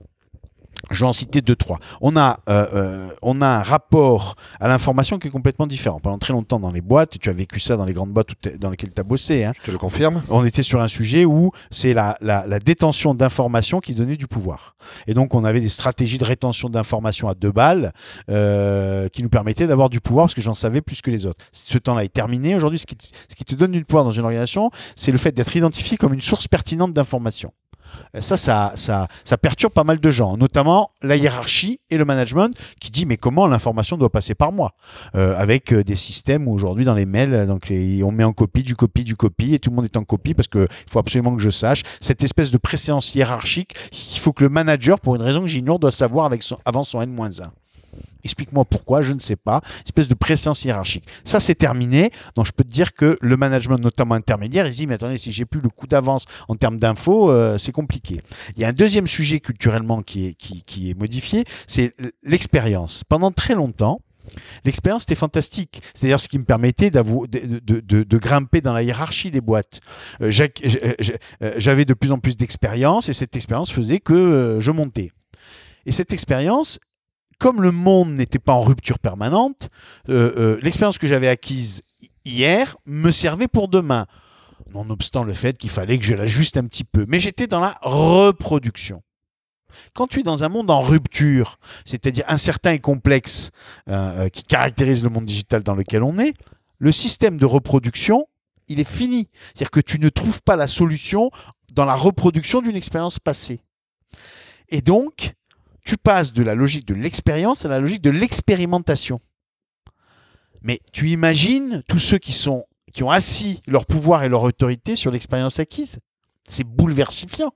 Je vais en citer deux, trois. On a, euh, euh, on a un rapport à l'information qui est complètement différent. Pendant très longtemps dans les boîtes, tu as vécu ça dans les grandes boîtes dans lesquelles tu as bossé. Hein. Je te le confirme. On était sur un sujet où c'est la, la, détention d'informations qui donnait du pouvoir. Et donc, on avait des stratégies de rétention d'informations à deux balles euh, qui nous permettaient d'avoir du pouvoir parce que j'en savais plus que les autres. Ce temps-là est terminé. Aujourd'hui, ce qui, ce qui te donne du pouvoir dans une organisation, c'est le fait d'être identifié comme une source pertinente d'informations. Euh, ça, ça, perturbe pas mal de gens, notamment la hiérarchie et le management qui dit mais comment l'information doit passer par moi? Euh, Avec euh, des systèmes où aujourd'hui dans les mails, on met en copie, du copie, du copie et tout le monde est en copie parce qu'il faut absolument que je sache cette espèce de préséance hiérarchique qu'il faut que le manager, pour une raison que j'ignore, doit savoir avec son, avant son N-1. Explique-moi pourquoi, je ne sais pas. espèce de présence hiérarchique. Ça, c'est terminé. Donc, je peux te dire que le management, notamment intermédiaire, il dit, mais attendez, si j'ai plus le coup d'avance en termes d'infos, euh, c'est compliqué. Il y a un deuxième sujet culturellement qui est, qui, est modifié, c'est l'expérience. Pendant très longtemps, L'expérience était fantastique. C'est d'ailleurs ce qui me permettait de, grimper dans la hiérarchie des boîtes. Euh, euh, j'avais de plus en plus d'expérience et cette expérience faisait que je montais. Et cette expérience, comme le monde n'était pas en rupture permanente, euh, euh, l'expérience que j'avais acquise hier me servait pour demain, nonobstant le fait qu'il fallait que je l'ajuste un petit peu. Mais j'étais dans la reproduction. Quand tu es dans un monde en rupture, c'est-à-dire incertain et complexe, euh, qui caractérise le monde digital dans lequel on est, le système de reproduction, il est fini. C'est-à-dire que tu ne trouves pas la solution dans la reproduction d'une expérience passée. Et donc, tu passes de la logique de l'expérience à la logique de l'expérimentation. Mais tu imagines tous ceux qui, sont, qui ont assis leur pouvoir et leur autorité sur l'expérience acquise? C'est bouleversifiant.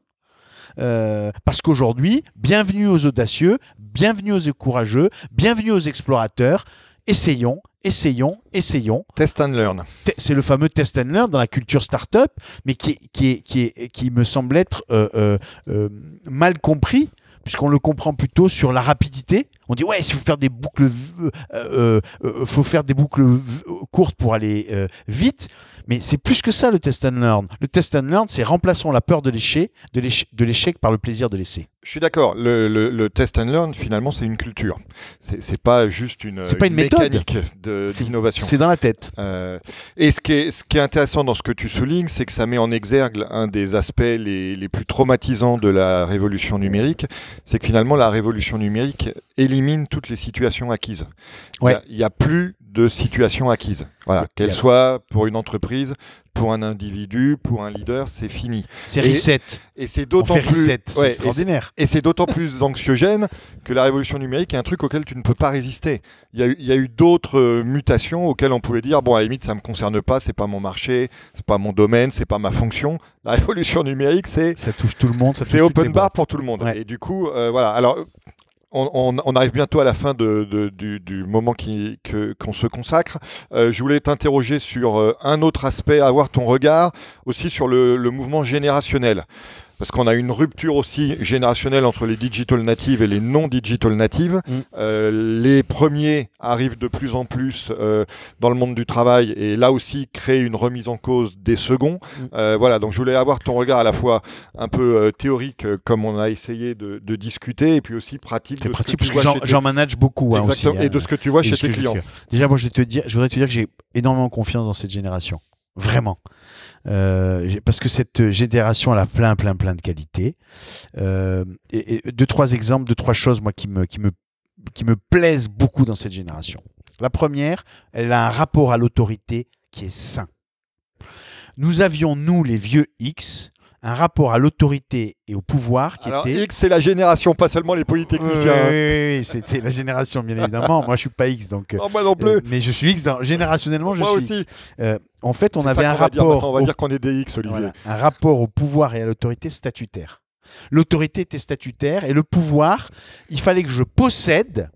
Euh, parce qu'aujourd'hui, bienvenue aux audacieux, bienvenue aux courageux, bienvenue aux explorateurs. Essayons, essayons, essayons. Test and learn. C'est le fameux test and learn dans la culture startup, mais qui, qui, qui, qui me semble être euh, euh, mal compris puisqu'on le comprend plutôt sur la rapidité. On dit ouais, il faut faire des boucles, euh, euh, euh, faut faire des boucles courtes pour aller vite. Mais c'est plus que ça le test and learn. Le test and learn, c'est remplaçons la peur de l'échec, de par le plaisir de l'essai. Je suis d'accord. Le, le- le test and learn, finalement, c'est une culture. C'est pas juste une, C'est pas une méthode. mécanique d'innovation. C'est dans la tête. Euh, et ce qui, est, ce qui est intéressant dans ce que tu soulignes, c'est que ça met en exergue un des aspects les, les plus traumatisants de la révolution numérique, c'est que finalement la révolution numérique élimine toutes les situations acquises. Ouais. Il y a- Il n'y a, plus de situations acquises. Voilà, qu'elles soient pour une entreprise, pour un individu, pour un leader, c'est fini. C'est Et reset. Et c'est d'autant plus ouais, extraordinaire. et c'est d'autant plus anxiogène que la révolution numérique est un truc auquel tu ne peux pas résister. Il y a eu, d'autres euh, mutations auxquelles on pouvait dire bon à la limite ça me concerne pas, c'est pas mon marché, c'est pas mon domaine, c'est pas ma fonction. La révolution numérique c'est Ça touche tout le monde. c'est open bar pour tout le monde. Ouais. Et du coup euh, voilà alors. On, arrive bientôt à la fin du, du moment qu'on se consacre. Euh, je voulais t'interroger sur euh, un autre aspect, avoir ton regard aussi sur le mouvement générationnel. Parce qu'on a une rupture aussi générationnelle entre les digital natives et les non digital natives. Mm. Euh, les premiers arrivent de plus en plus euh, dans le monde du travail et là aussi créent une remise en cause des seconds. Mm. Euh, voilà, donc je voulais avoir ton regard à la fois un peu théorique, comme on a essayé de, de discuter, et puis aussi pratique. C'est pratique que parce que j'en tes- manage beaucoup. hein, aussi, Exactement, hein. et de ce que tu vois Et chez tes clients. Déjà, moi, je, vais te dire, je voudrais te dire que j'ai énormément confiance dans cette génération. Vraiment. Euh, parce que cette génération, a plein, plein, plein de qualités. Euh, et deux, trois exemples, deux, trois choses, moi, qui me, qui, me, qui me plaisent beaucoup dans cette génération. La première, elle a un rapport à l'autorité qui est sain. Nous avions, nous, les vieux X, un rapport à l'autorité et au pouvoir qui Alors, était... X, c'est la génération, pas seulement les Oui, polytechniciens. oui, hein. oui, oui, c'était la génération, bien évidemment. Moi, je suis pas X, donc. Non, moi non plus. euh, mais je suis X, dans- générationnellement, je moi suis aussi. X. Euh, en fait, on avait un dire rapport, on va au, dire qu'on est des X, Olivier. voilà, un rapport au pouvoir et à l'autorité statutaire. L'autorité était statutaire et le pouvoir, il fallait que je possède.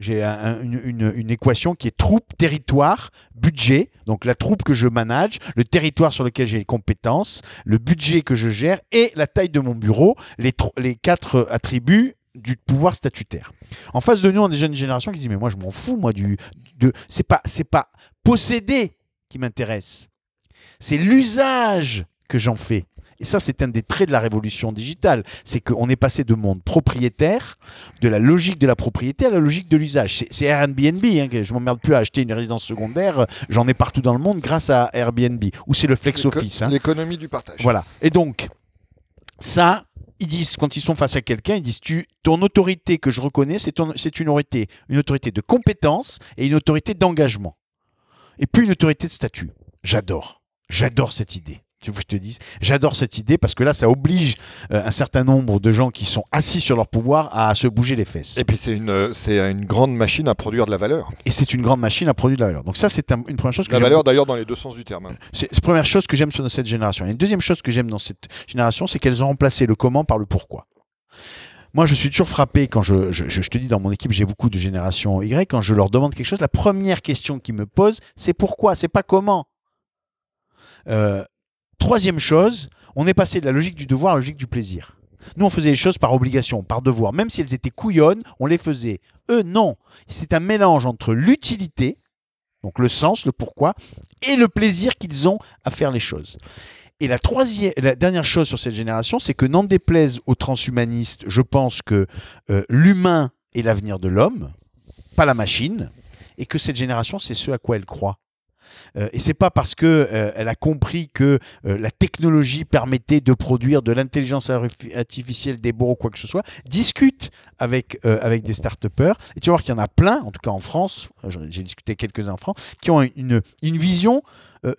J'ai un- un- une, une- une équation qui est troupe, territoire, budget. Donc la troupe que je manage, le territoire sur lequel j'ai les compétences, le budget que je gère et la taille de mon bureau, les, quatre attributs du pouvoir statutaire. En face de nous, on a des jeunes générations qui disent mais moi je m'en fous moi du de c'est c'est pas posséder qui m'intéresse. C'est l'usage que j'en fais. Et ça, c'est un des traits de la révolution digitale. C'est qu'on est passé de monde propriétaire, de la logique de la propriété à la logique de l'usage. C'est- Airbnb. Hein, je m'emmerde plus à acheter une résidence secondaire. J'en ai partout dans le monde grâce à Airbnb. Ou c'est le flex office. hein. L'économie du partage. Voilà. Et donc, ça, ils disent, quand ils sont face à quelqu'un, ils disent tu, ton autorité que je reconnais, c'est ton- c'est une autorité, une autorité de compétence et une autorité d'engagement. Et puis une autorité de statut. J'adore. J'adore cette idée. Tu veux que je te dise J'adore cette idée parce que là, ça oblige euh, un certain nombre de gens qui sont assis sur leur pouvoir à se bouger les fesses. Et puis c'est une, euh, c'est une grande machine à produire de la valeur. Et c'est une grande machine à produire de la valeur. Donc ça, c'est un- une première chose que La valeur d'ailleurs dans les deux sens du terme. hein. C'est la première chose que j'aime sur cette génération. Et une deuxième chose que j'aime dans cette génération, c'est qu'elles ont remplacé le comment par le pourquoi. Moi, je suis toujours frappé quand je, je- je- te dis dans mon équipe, j'ai beaucoup de génération Y. Quand je leur demande quelque chose, la première question qu'ils me posent, c'est pourquoi, c'est pas comment. Euh, troisième chose, on est passé de la logique du devoir à la logique du plaisir. Nous, on faisait les choses par obligation, par devoir. Même si elles étaient couillonnes, on les faisait. Eux, non. C'est un mélange entre l'utilité, donc le sens, le pourquoi, et le plaisir qu'ils ont à faire les choses. Et la, troisième, dernière chose sur cette génération, c'est que n'en déplaise aux transhumanistes, je pense que euh, l'humain est l'avenir de l'homme, pas la machine, et que cette génération, c'est ce à quoi elle croit. Euh, et c'est pas parce que euh, elle a compris que euh, la technologie permettait de produire de l'intelligence artif- artificielle, des ou quoi que ce soit. Discute avec, euh, avec des start-upers. Et tu vas voir qu'il y en a plein, en tout cas en France, j'ai discuté avec quelques-uns en France, qui ont une, une vision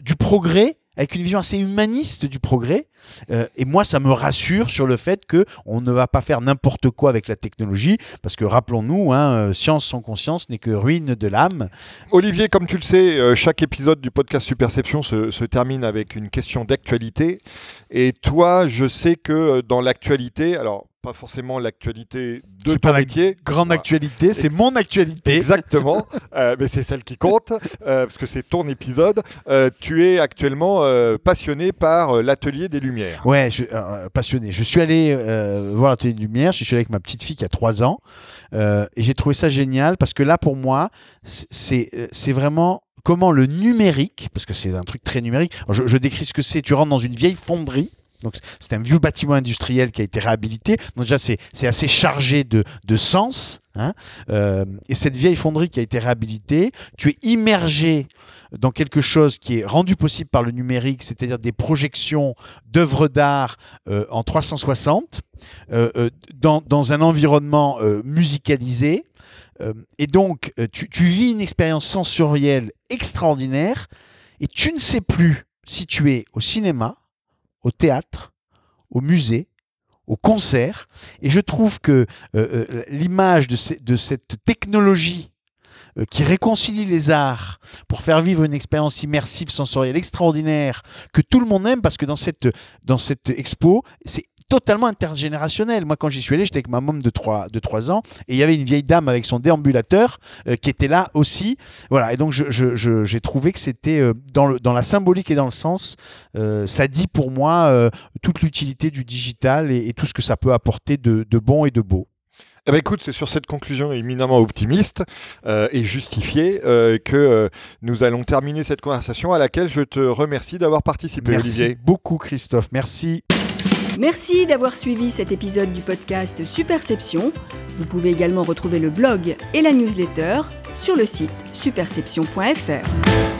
du progrès, avec une vision assez humaniste du progrès. Euh, et moi, ça me rassure sur le fait que on ne va pas faire n'importe quoi avec la technologie, parce que rappelons-nous, hein, euh, science sans conscience n'est que ruine de l'âme. Olivier, comme tu le sais, euh, chaque épisode du podcast Superception se, se termine avec une question d'actualité. Et toi, je sais que dans l'actualité, alors pas forcément l'actualité de ton métier. Grande Voilà. actualité, c'est mon actualité. Exactement, euh, mais c'est celle qui compte, euh, parce que c'est ton épisode. Euh, tu es actuellement passionné par l'atelier des Lumières. Ouais, je, passionné. Je suis allé voir l'atelier de lumière. Je suis allé avec ma petite fille qui a 3 ans. et j'ai trouvé ça génial parce que là, pour moi, c'est- vraiment comment le numérique, parce que c'est un truc très numérique, je, je décris ce que c'est, tu rentres dans une vieille fonderie, donc c'est un vieux bâtiment industriel qui a été réhabilité. Donc déjà c'est assez chargé de, de sens. Hein. Euh, et cette vieille fonderie qui a été réhabilitée, tu es immergé dans quelque chose qui est rendu possible par le numérique, c'est-à-dire des projections d'œuvres d'art euh, en 360 euh, dans, dans, un environnement musicalisé. et donc tu, tu vis une expérience sensorielle extraordinaire et tu ne sais plus si tu es au cinéma, au théâtre, au musée, au concert. Et je trouve que euh, euh, l'image de, cette technologie euh, qui réconcilie les arts pour faire vivre une expérience immersive, sensorielle extraordinaire, que tout le monde aime, parce que dans cette, dans cette expo, c'est totalement intergénérationnel. Moi, quand j'y suis allé, j'étais avec ma môme de 3, de 3 ans et il y avait une vieille dame avec son déambulateur euh, qui était là aussi. Voilà, et donc j'ai je, je, trouvé que c'était euh, dans, le, dans la symbolique et dans le sens, euh, ça dit pour moi toute l'utilité du digital et, tout ce que ça peut apporter de, de bon et de beau. Eh ben écoute, c'est sur cette conclusion éminemment optimiste et justifiée que nous allons terminer cette conversation à laquelle je te remercie d'avoir participé, Merci Olivier. beaucoup, Christophe. Merci. Merci d'avoir suivi cet épisode du podcast Superception. Vous pouvez également retrouver le blog et la newsletter sur le site superception.fr.